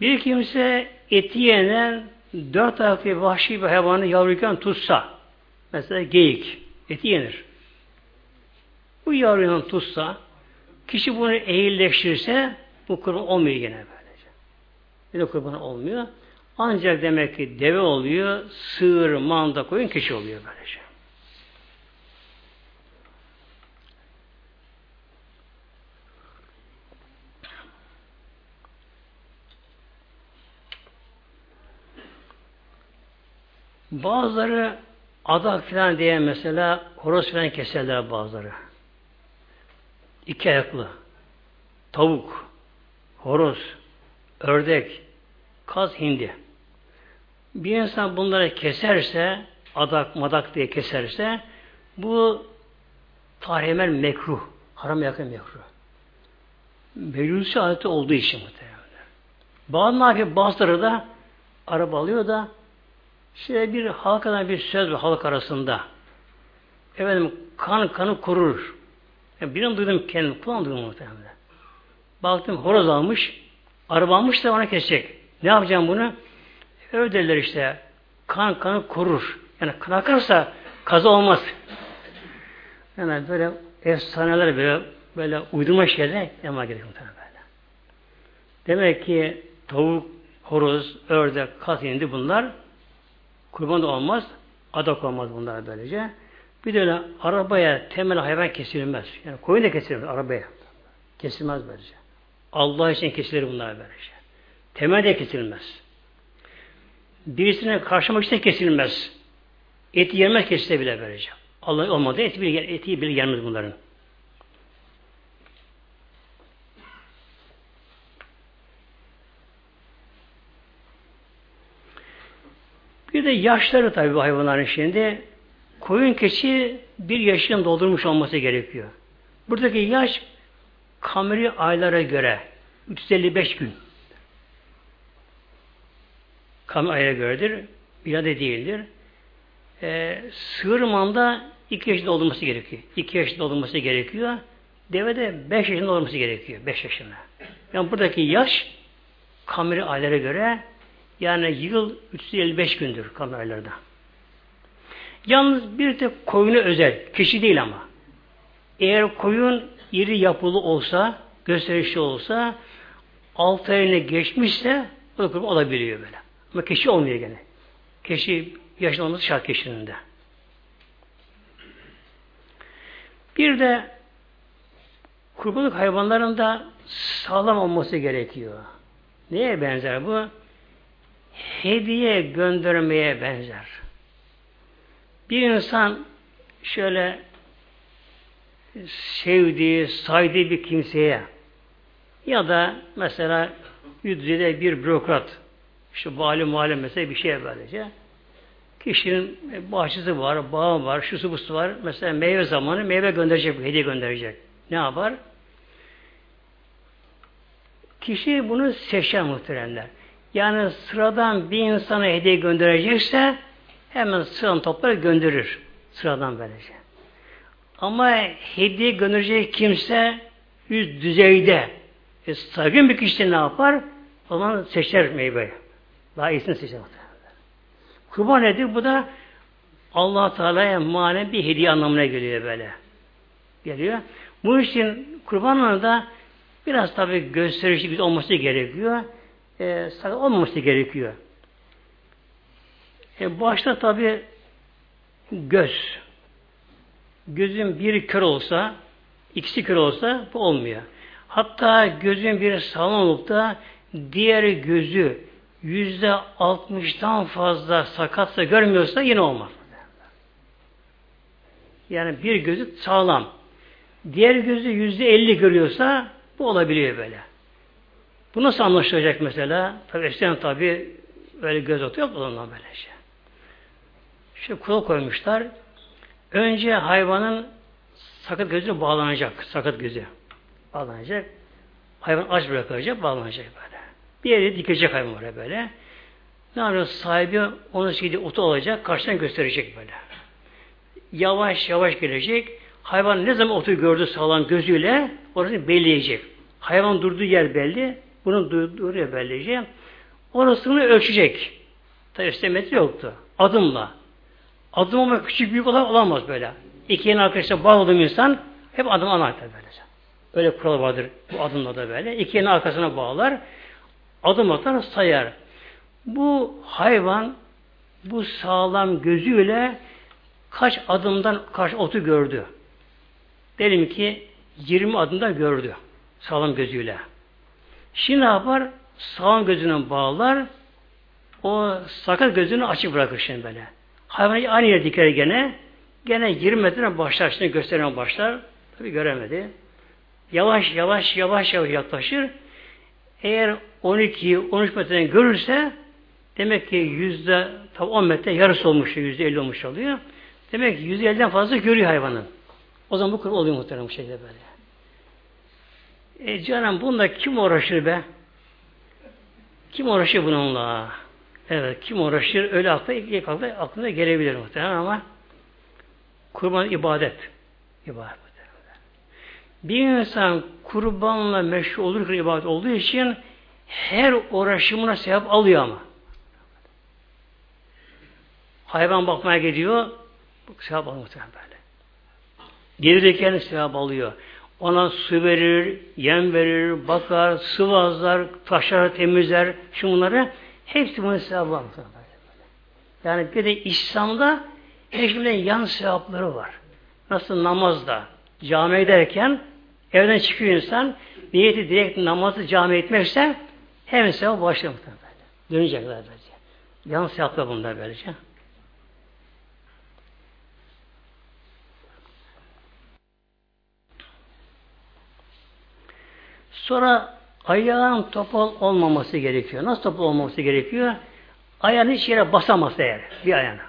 A: Bir kimse eti yenen dört ayaklı vahşi bir hayvanı yavruyken tutsa, mesela geyik, eti yenir. Bu yavruyla tutsa, kişi bunu eğilleştirirse bu kurban olmuyor gene böylece. Yine kurban olmuyor. Ancak demek ki deve oluyor, sığır, manda, koyun, kişi oluyor böylece. Bazıları adak falan diye mesela horoz falan keserler bazıları. İki ayaklı. Tavuk, horoz, ördek, kaz, hindi. Bir insan bunları keserse, adak, madak diye keserse, bu tarihemel mekruh. Haram yakın mekruh. Meclisi adeti olduğu için muhtemelen. Bazı ne yapıyor? Bazıları da araba alıyor da Şöyle bir halkadan bir söz var halk arasında. Efendim kan kanı korur. Yani birini duydum kendim. Kulağım duydum muhtemelen. Baktım horoz almış. Araba almış da ona kesecek. Ne yapacağım bunu? Öyle işte. Kan kanı korur. Yani kan akarsa kaza olmaz. Yani böyle efsaneler böyle böyle uydurma şeyler yapmak gerekiyor muhtemelen böyle. Demek ki tavuk, horoz, ördek, kas indi bunlar Kurban da olmaz. Adak olmaz bunlar böylece. Bir de öyle arabaya temel hayvan kesilmez. Yani koyun da kesilmez arabaya. Kesilmez böylece. Allah için kesilir bunlar böylece. Temel de kesilmez. Birisine karşılamak için kesilmez. Eti yemez kesilse bile böylece. Allah olmadı eti bile, eti bile yenmez bunların. Bir de yaşları tabii bu hayvanların şimdi. Koyun keçi bir yaşını doldurmuş olması gerekiyor. Buradaki yaş kameri aylara göre 355 gün. Kameri aylara göredir. Bir adet değildir. Ee, sığırmanda 2 yaşında olması gerekiyor. 2 yaşında olması gerekiyor. Devede 5 yaşında olması gerekiyor. 5 yaşında. Yani buradaki yaş kameri aylara göre yani yıl 355 gündür kameraylarda. Yalnız bir de koyunu özel. Kişi değil ama. Eğer koyun iri yapılı olsa, gösterişli olsa, altı ayını geçmişse o da kurban olabiliyor böyle. Ama kişi olmuyor gene. Kişi yaşlı olması şart kişinin de. Bir de kurbanlık hayvanların da sağlam olması gerekiyor. Neye benzer bu? hediye göndermeye benzer. Bir insan şöyle sevdiği, saydığı bir kimseye ya da mesela yüzde bir bürokrat işte vali muhalim mesela bir şey böylece kişinin bahçesi var, bağı var, şusu busu var. Mesela meyve zamanı meyve gönderecek, hediye gönderecek. Ne yapar? Kişi bunu seçer muhteremler. Yani sıradan bir insana hediye gönderecekse hemen sıradan toplar gönderir. Sıradan böylece. Ama hediye gönderecek kimse üst düzeyde e, saygın bir kişi ne yapar? O zaman seçer meyveyi. Daha iyisini seçer. Kurban nedir? Bu da allah Teala'ya manen bir hediye anlamına geliyor böyle. Geliyor. Bu için kurban da biraz tabi gösterişli olması gerekiyor. E, olmaması gerekiyor. E, başta tabi göz. Gözün bir kör olsa, ikisi kör olsa bu olmuyor. Hatta gözün bir sağlam olup da diğer gözü yüzde altmıştan fazla sakatsa görmüyorsa yine olmaz. Yani bir gözü sağlam. Diğer gözü yüzde elli görüyorsa bu olabiliyor böyle. Bu nasıl anlaşılacak mesela? Tabi eskiden tabi öyle göz otu yok ondan böyle şey. İşte kural koymuşlar. Önce hayvanın sakat gözü bağlanacak. Sakat gözü bağlanacak. Hayvan aç bırakılacak, bağlanacak böyle. Bir yere dikecek hayvan oraya böyle. Ne yapıyor? Sahibi onu şimdi otu olacak, karşıdan gösterecek böyle. Yavaş yavaş gelecek. Hayvan ne zaman otu gördü sağlam gözüyle orasını belleyecek. Hayvan durduğu yer belli. Bunun durduğu yer belleyecek. Orasını ölçecek. Tabi işte yoktu. Adımla. Adım ama küçük büyük olan olamaz böyle. İki yeni arkadaşlar bağladığım insan hep adım anar böylece. Öyle kural vardır bu adımla da böyle. İki yeni arkasına bağlar. Adım atar sayar. Bu hayvan bu sağlam gözüyle kaç adımdan kaç otu gördü. Dedim ki 20 adımda gördü. Sağlam gözüyle. Şimdi ne yapar? Sağlam gözünü bağlar. O sakat gözünü açık bırakır şimdi böyle. Hayvanı aynı yere diker gene. Gene 20 metre başlar. Şimdi göstermeye başlar. Tabi göremedi. Yavaş yavaş yavaş yavaş yaklaşır. Eğer 12-13 metreden görürse demek ki yüzde tabi 10 metre yarısı olmuş, yüzde 50 olmuş oluyor. Demek ki yüzde 50'den fazla görüyor hayvanın. O zaman bu kır oluyor muhtemelen bu şekilde böyle. E canım bununla kim uğraşır be? Kim uğraşır bununla? Evet, kim uğraşır? Öyle akla, ilk akla, aklına gelebilir muhtemelen ama kurban ibadet. İbadet. Bir insan kurbanla meşhur olur ibadet olduğu için her uğraşımına sevap alıyor ama. Hayvan bakmaya gidiyor, sevap alıyor muhtemelen böyle. Gelirken sevap alıyor. Ona su verir, yem verir, bakar, sıvazlar, taşlar temizler, şunları hepsi bunu sevabı var. Yani bir de İslam'da her yan sevapları var. Nasıl namazda, camiye giderken evden çıkıyor insan, niyeti direkt namazı cami etmekse hemen sevap başlıyor muhtemelen. Dönecek böylece. Yan sevaplar bunlar böylece. Sonra ayağın topal olmaması gerekiyor. Nasıl topal olmaması gerekiyor? Ayağını hiç yere basamaz eğer bir ayağına.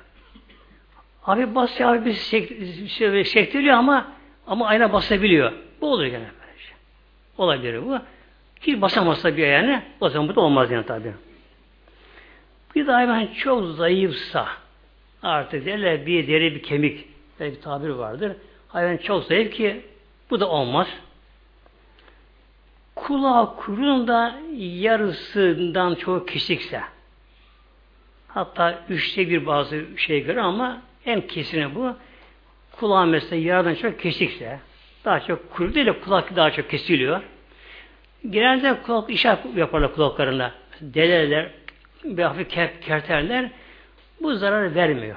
A: Abi basıyor, abi bir sek, sektiriyor ama ama ayağına basabiliyor. Bu olur gene böylece. Olabilir bu. Hiç basamazsa bir ayağını o zaman bu da olmaz yani tabi. Bir de hayvan çok zayıfsa artık derler bir deri bir kemik böyle bir tabir vardır. Hayvan çok zayıf ki bu da olmaz. Kulağı kuyruğun da yarısından çok kesikse hatta üçte bir bazı şey göre ama en kesine bu kulağı mesela yarıdan çok kesikse daha çok kuyruğu değil de kulak daha çok kesiliyor. Genelde kulak işaret yaparlar kulaklarına. Delerler, bir hafif kerterler. Bu zarar vermiyor.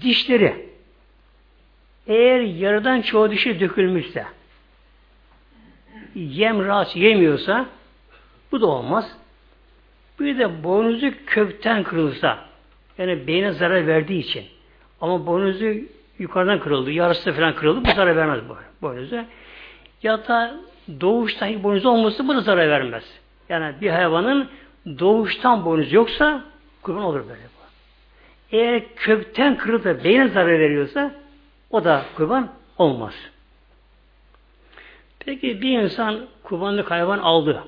A: Dişleri eğer yarıdan çoğu dişi dökülmüşse yem rahatsız yemiyorsa Bu da olmaz. Bir de boynuzu kökten kırılsa, yani beyne zarar verdiği için, ama boynuzu yukarıdan kırıldı, yarısı falan kırıldı, bu zarar vermez bu boynuzu. Ya da doğuştan boynuzu olması bu da zarar vermez. Yani bir hayvanın doğuştan boynuzu yoksa kurban olur böyle. Eğer kökten kırılıp da beyne zarar veriyorsa o da kurban olmaz. Peki bir insan kurbanlık hayvan aldı.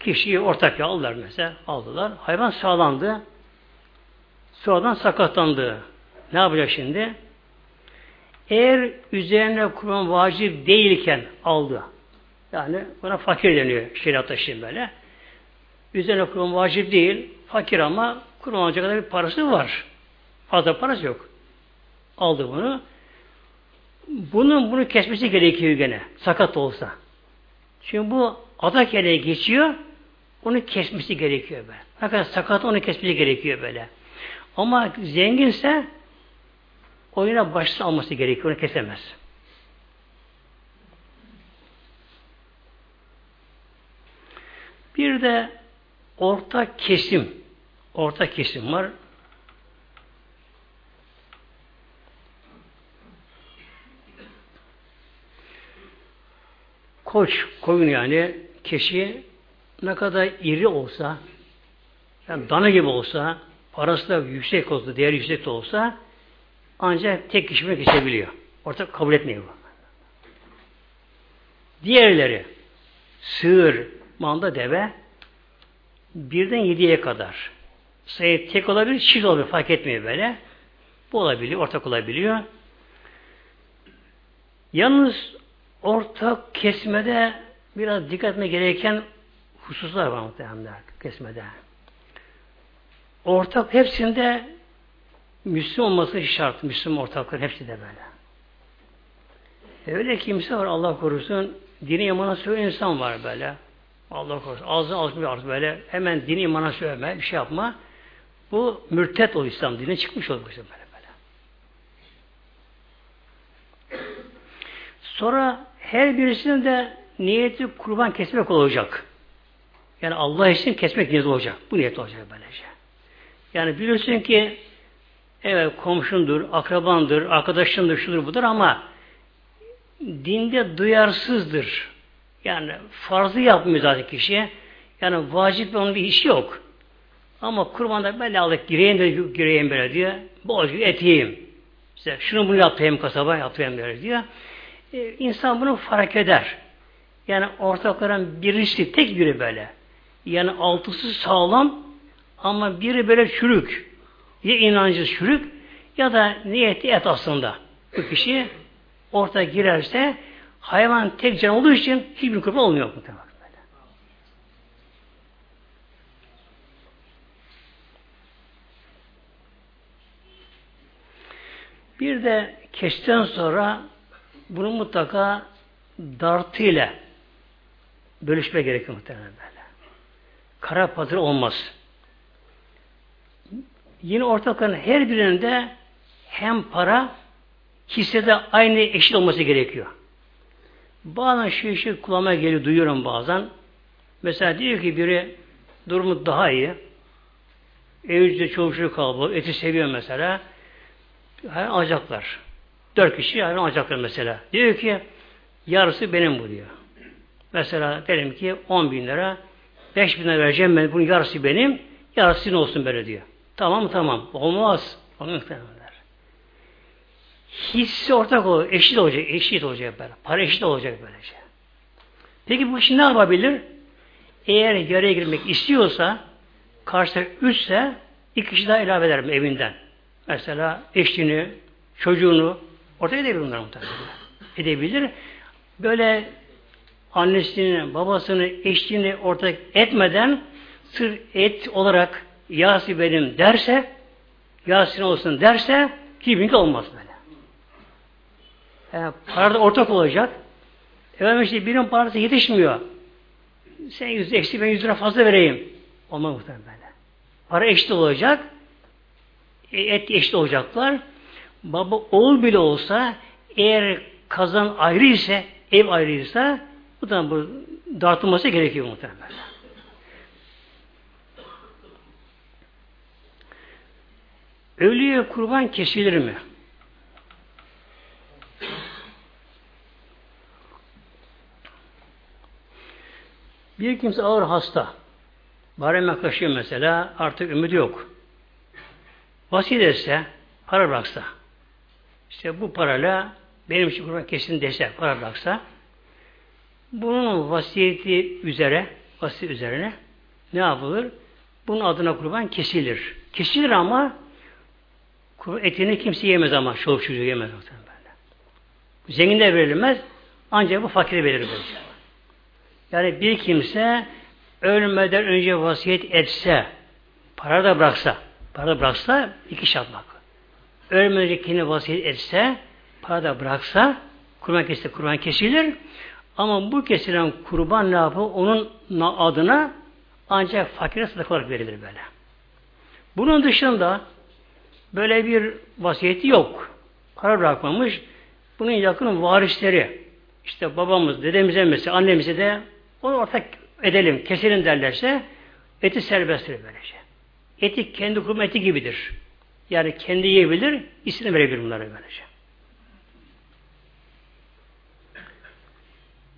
A: Kişiyi ortak aldılar mesela. Aldılar. Hayvan sağlandı. Sonradan sakatlandı. Ne yapacak şimdi? Eğer üzerine kurban vacip değilken aldı. Yani buna fakir deniyor şeriatta şimdi böyle. Üzerine kurban vacip değil. Fakir ama kurban kadar bir parası var. Fazla parası yok. Aldı bunu. Bunun bunu kesmesi gerekiyor gene. Sakat olsa. Çünkü bu adak yere geçiyor. Onu kesmesi gerekiyor böyle. Kadar sakat onu kesmesi gerekiyor böyle. Ama zenginse oyuna başsız alması gerekiyor. Onu kesemez. Bir de orta kesim. Orta kesim var. Koç, koyun yani kişi ne kadar iri olsa yani dana gibi olsa parası da yüksek olsa, değer yüksek de olsa ancak tek kişi kesebiliyor. Ortak kabul etmiyor bu. Diğerleri sığır, manda, deve birden yediye kadar sayı tek olabilir, çift olabilir fark etmiyor böyle. Bu olabiliyor, ortak olabiliyor. Yalnız ortak kesmede biraz dikkat etme gereken hususlar var muhtemelen kesmede. Ortak hepsinde Müslüman olması şart. Müslüman ortaklar hepsi de böyle. E öyle kimse var Allah korusun dini imana söylüyor insan var böyle. Allah korusun. Ağzı ağzı arz böyle. Hemen dini imana söyleme, bir şey yapma. Bu mürtet o İslam dine çıkmış olur böyle böyle. Sonra her birisinin de niyeti kurban kesmek olacak. Yani Allah için kesmek niyeti olacak. Bu niyet olacak böylece. Yani biliyorsun ki evet komşundur, akrabandır, arkadaşındır, şudur budur ama dinde duyarsızdır. Yani farzı yapmıyor zaten kişi. Yani vacip onun bir işi yok. Ama kurbanda böyle alıp gireyim de gireyim böyle diyor. Boz et yiyeyim. İşte şunu bunu yapayım kasaba yapayım böyle diyor. Ee, insan bunu fark eder. Yani ortakların birisi tek biri böyle. Yani altısı sağlam ama biri böyle çürük. Ya inancı çürük ya da niyeti et aslında. Bu kişi ortaya girerse hayvan tek can olduğu için hiçbir kurban olmuyor muhtemelen. Bir de kesten sonra bunu mutlaka dartı ile bölüşme gerekiyor muhtemelen böyle. Kara pazar olmaz. Yine ortakların her birinde hem para hissede aynı eşit olması gerekiyor. Bazen şu işi kulağıma geliyor, duyuyorum bazen. Mesela diyor ki biri durumu daha iyi. Evde çoğu şey kalabalık, eti seviyor mesela. Hayvan alacaklar. Dört kişi hayvan alacaklar mesela. Diyor ki yarısı benim bu diyor. Mesela derim ki on bin lira, beş bin lira vereceğim ben, bunun yarısı benim, yarısı sizin olsun böyle diyor. Tamam tamam. Olmaz. Olmaz Hissi ortak olur. Eşit olacak. Eşit olacak böyle. Para eşit olacak böylece. Peki bu kişi ne yapabilir? Eğer yaraya girmek istiyorsa karşı üçse iki kişi daha ilave eder evinden. Mesela eşini, çocuğunu ortaya edebilir bunlar muhtemelen. Edebilir. Böyle annesini, babasını, eşini ortak etmeden sır et olarak Yasin benim derse Yasin olsun derse kiminki olmaz böyle. Yani parada ortak olacak. Efendim işte birinin parası yetişmiyor. Sen yüz eksi ben yüz lira fazla vereyim. Olmaz muhtemelen böyle. Para eşit olacak. E, et eşit olacaklar. Baba oğul bile olsa eğer kazan ayrı ise, ev ayrı ise bu da bu dağıtılması gerekiyor muhtemelen. Ölüye kurban kesilir mi? Bir kimse ağır hasta. Barem yaklaşıyor mesela. Artık ümit yok. Vasiyet etse, para bıraksa. işte bu parayla benim için kurban kesin dese, para bıraksa bunun vasiyeti üzere, vasiyet üzerine ne yapılır? Bunun adına kurban kesilir. Kesilir ama etini kimse yemez ama. Çoluk çocuğu yemez. Böyle. Zengin de verilmez. Ancak bu fakire verilir. Yani bir kimse ölmeden önce vasiyet etse, para da bıraksa, para bıraksa iki şart bak. Ölmeden kendine vasiyet etse, para da bıraksa, kurban kesse kurban kesilir. Ama bu kesilen kurban ne yapı? Onun adına ancak fakire sadaka olarak verilir böyle. Bunun dışında böyle bir vasiyeti yok. Para bırakmamış. Bunun yakın varisleri, işte babamız, dedemize mesela, annemize de onu ortak edelim, keselim derlerse eti serbesttir böylece. Eti kendi kurum gibidir. Yani kendi yiyebilir, ismini verebilir bunlara böylece.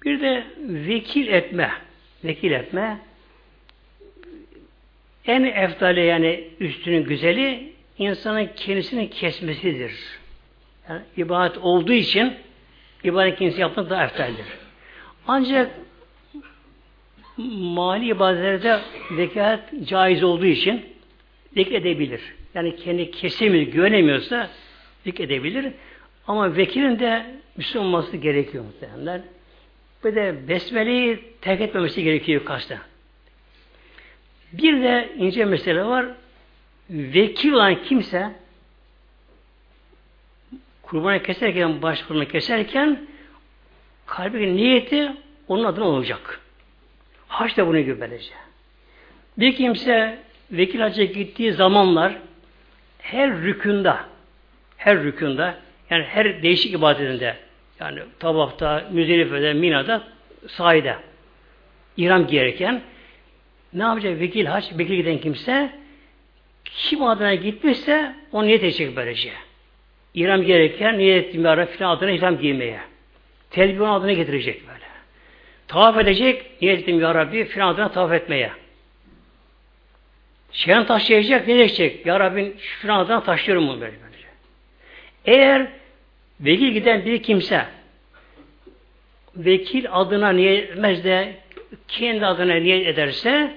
A: Bir de vekil etme. Vekil etme en eftali yani üstünün güzeli insanın kendisini kesmesidir. Yani ibadet olduğu için ibadet kendisi yapmak daha eftaldir. Ancak mali ibadetlerde vekalet caiz olduğu için vekil edebilir. Yani kendi kesemiyor, güvenemiyorsa vekil edebilir. Ama vekilin de Müslüman olması gerekiyor muhtemelen. Bir de besmeleyi terk etmemesi gerekiyor kasten. Bir de ince mesele var. Vekil olan kimse kurbanı keserken, baş kurbanı keserken kalbinin niyeti onun adına olacak. Haç da bunu gibi böylece. Bir kimse vekil hacca gittiği zamanlar her rükünde her rükünde yani her değişik ibadetinde yani tabakta, müzelifede, minada, sahide İram gereken ne yapacak vekil haç, vekil giden kimse kim adına gitmişse o niyet edecek böylece. İram gereken niyet ettiğim ara filan adına ihram giymeye. Telbihun adına getirecek böyle. Tavaf edecek, niyet ettim ya Rabbi filan adına tavaf etmeye. Şeyhan taşıyacak, ne diyecek? Ya Rabbi filan adına taşıyorum bunu böyle. böylece. Eğer vekil giden bir kimse vekil adına niyet etmez de kendi adına niyet ederse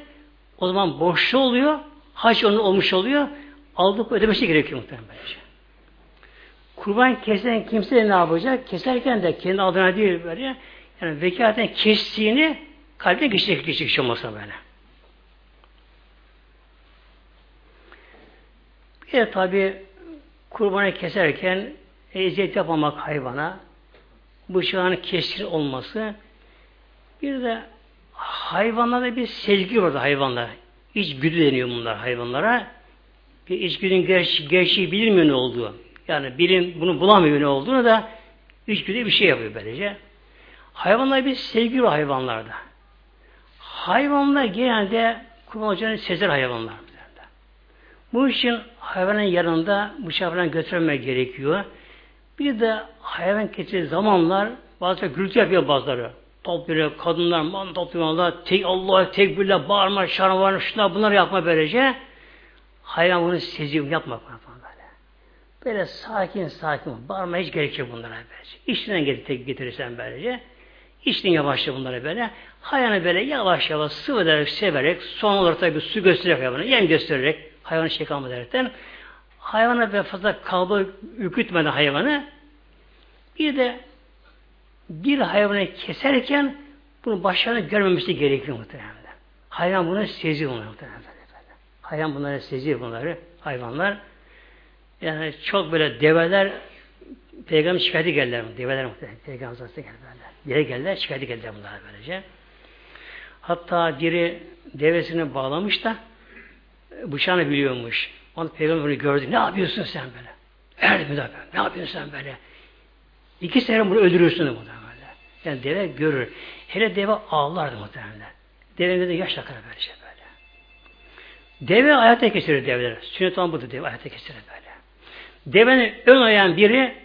A: o zaman boşlu oluyor. Haç onun olmuş oluyor. Aldık ödemesi gerekiyor muhtemelen. Kurban kesen kimse ne yapacak? Keserken de kendi adına değil böyle. Yani vekalaten kestiğini kalbine geçecek geçecek şey olmasa böyle. Bir de tabi kurbanı keserken eziyet yapmamak hayvana bıçağın keskin olması bir de hayvanlarda bir sevgi var hayvanlar. İçgüdü deniyor bunlar hayvanlara. Bir içgüdünün gerçeği, gerçeği bilinmiyor ne olduğu. Yani bilim bunu bulamıyor ne olduğunu da içgüdü bir şey yapıyor böylece. Hayvanlar bir sevgi var hayvanlarda. Hayvanlar genelde kullanacağını sezer hayvanlar. Bu için hayvanın yanında bıçağı falan gerekiyor. Bir de hayvan keçi zamanlar bazı gürültü yapıyor bazıları topluyor, kadınlar man topluyorlar, tek Allah tekbirle bağırma, şarvarma, şuna bunları yapma böylece. Hayvan bunu seziyor, yapma falan böyle. Böyle sakin sakin, bağırma hiç gerek yok bunlara böylece. İşinden getir, getirirsen böylece. İçtin yavaşça bunlara böyle. Hayvanı böyle yavaş yavaş sıvı severek, son olarak tabi su göstererek hayvanı, yem göstererek, hayvanı şey kalma derekten, hayvana böyle fazla kalbi ürkütmeden hayvanı, bir de bir hayvanı keserken bunu başlarına görmemesi gerekiyor muhtemelen. Hayvan bunu seziyor muhtemelen. Hayvan bunları seziyor bunları. Hayvanlar. Yani çok böyle develer Peygamber şikayeti geldiler. Develer muhtemelen. Peygamber Hazretleri geldiler. Yere geldiler, şikayeti geldiler bunlar böylece. Hatta biri devesini bağlamış da bıçağını biliyormuş. Onu peygamber gördü. Ne yapıyorsun sen böyle? Erdi mi Ne yapıyorsun sen böyle? İki sene bunu öldürürsün muhtemelen. Yani deve görür. Hele deve ağlardı muhtemelen. Devenin de yaş akar böyle şey böyle. Deve ayakta kesilir develer. Sünnet olan budur deve ayakta kesilir böyle. Devenin ön ayağın biri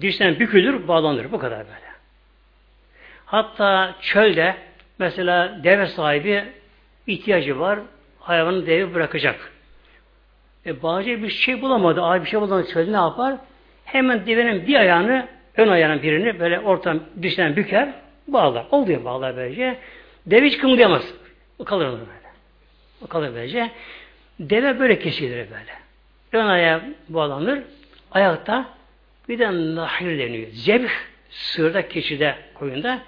A: dişten bükülür, bağlanır. Bu kadar böyle. Hatta çölde mesela deve sahibi ihtiyacı var. Hayvanı devi bırakacak. E, bağcı bir şey bulamadı. Abi bir şey bulamadı. Çölde ne yapar? Hemen devenin bir ayağını, ön ayağının birini böyle ortadan dişten büker, bağlar. Oluyor bağlar böylece. Deve hiç kımıldayamaz. O kalır onu böyle. O kalır böylece. Deve böyle kesilir böyle. Ön ayağı bağlanır. Ayakta bir de nahir deniyor. Zebh sığırda, keçide, koyunda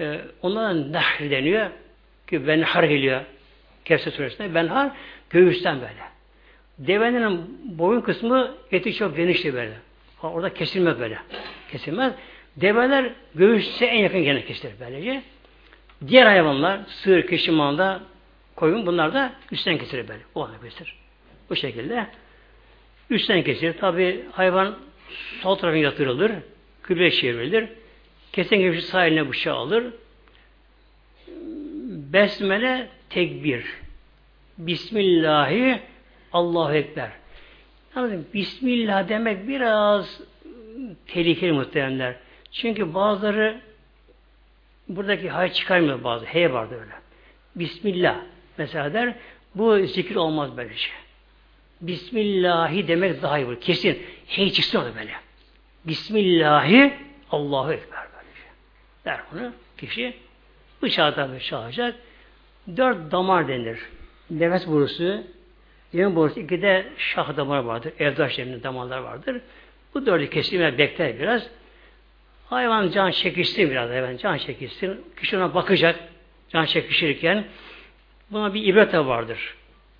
A: e, onlara nahir deniyor. Ki benhar geliyor. Kevser suresinde. Benhar göğüsten böyle. Devenin boyun kısmı eti çok genişti böyle. Orada kesilmez böyle. Kesilmez. Develer göğüste en yakın gene kesilir böylece. Diğer hayvanlar, sığır, keçi, manda, koyun bunlar da üstten kesilir böyle. O anda kesilir. Bu şekilde. Üstten kesilir. Tabi hayvan sol tarafına yatırılır. Kıble çevrilir. Kesen gibi sağ eline bıçağı alır. Besmele tekbir. Bismillahi Allahu Ekber. Yalnız Bismillah demek biraz tehlikeli muhtemelenler. Çünkü bazıları buradaki hay çıkarmıyor bazı. H vardı öyle. Bismillah mesela der. Bu zikir olmaz böyle şey. Bismillahi demek daha iyi olur. Kesin. Hey çıksın orada böyle. Bismillahi Allahu Ekber böyle şey. Der bunu. Kişi bıçağı tabi çalacak. Dört damar denir. Nefes borusu, yemin borusu, iki de şah damarı vardır. Evdaş demir damarlar vardır. Bu dördü kesilmeye bekler biraz. Hayvan can çekişsin biraz hayvan can çekişsin. Kişi ona bakacak can çekişirken buna bir ibret vardır.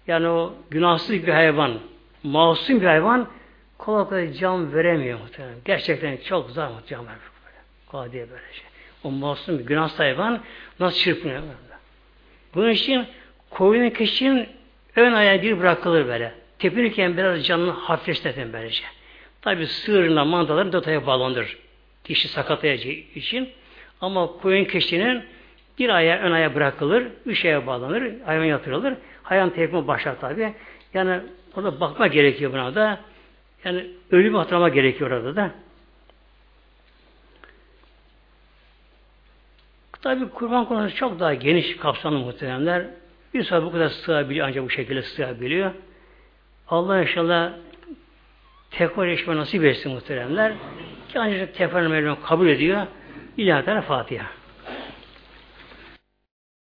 A: Yani o günahsız bir hayvan, masum bir hayvan kolay kolay can veremiyor muhtemelen. Gerçekten çok zor can vermek böyle. Kolay diye böyle şey. O masum bir günahsız hayvan nasıl çırpınıyor böyle. Bunun için koyunun kişinin ön ayağı bir bırakılır böyle. Tepinirken biraz canını hafifletin böylece. Tabi sığırına mandaların dotaya bağlanır. Kişi sakatlayacağı için. Ama koyun kişinin bir ayağı ön ayağı bırakılır, üç ayağı bağlanır, hayvan yatırılır. Hayvan tepkime başlar tabi. Yani orada bakma gerekiyor buna da. Yani ölümü hatırlama gerekiyor orada da. Tabi kurban konusu çok daha geniş kapsamlı muhteremler. Bir saat bu kadar sığabiliyor ancak bu şekilde sığabiliyor. Allah inşallah tekrar yaşama nasip etsin muhteremler. Ki ancak tekrar kabul ediyor. İlahi Fatiha.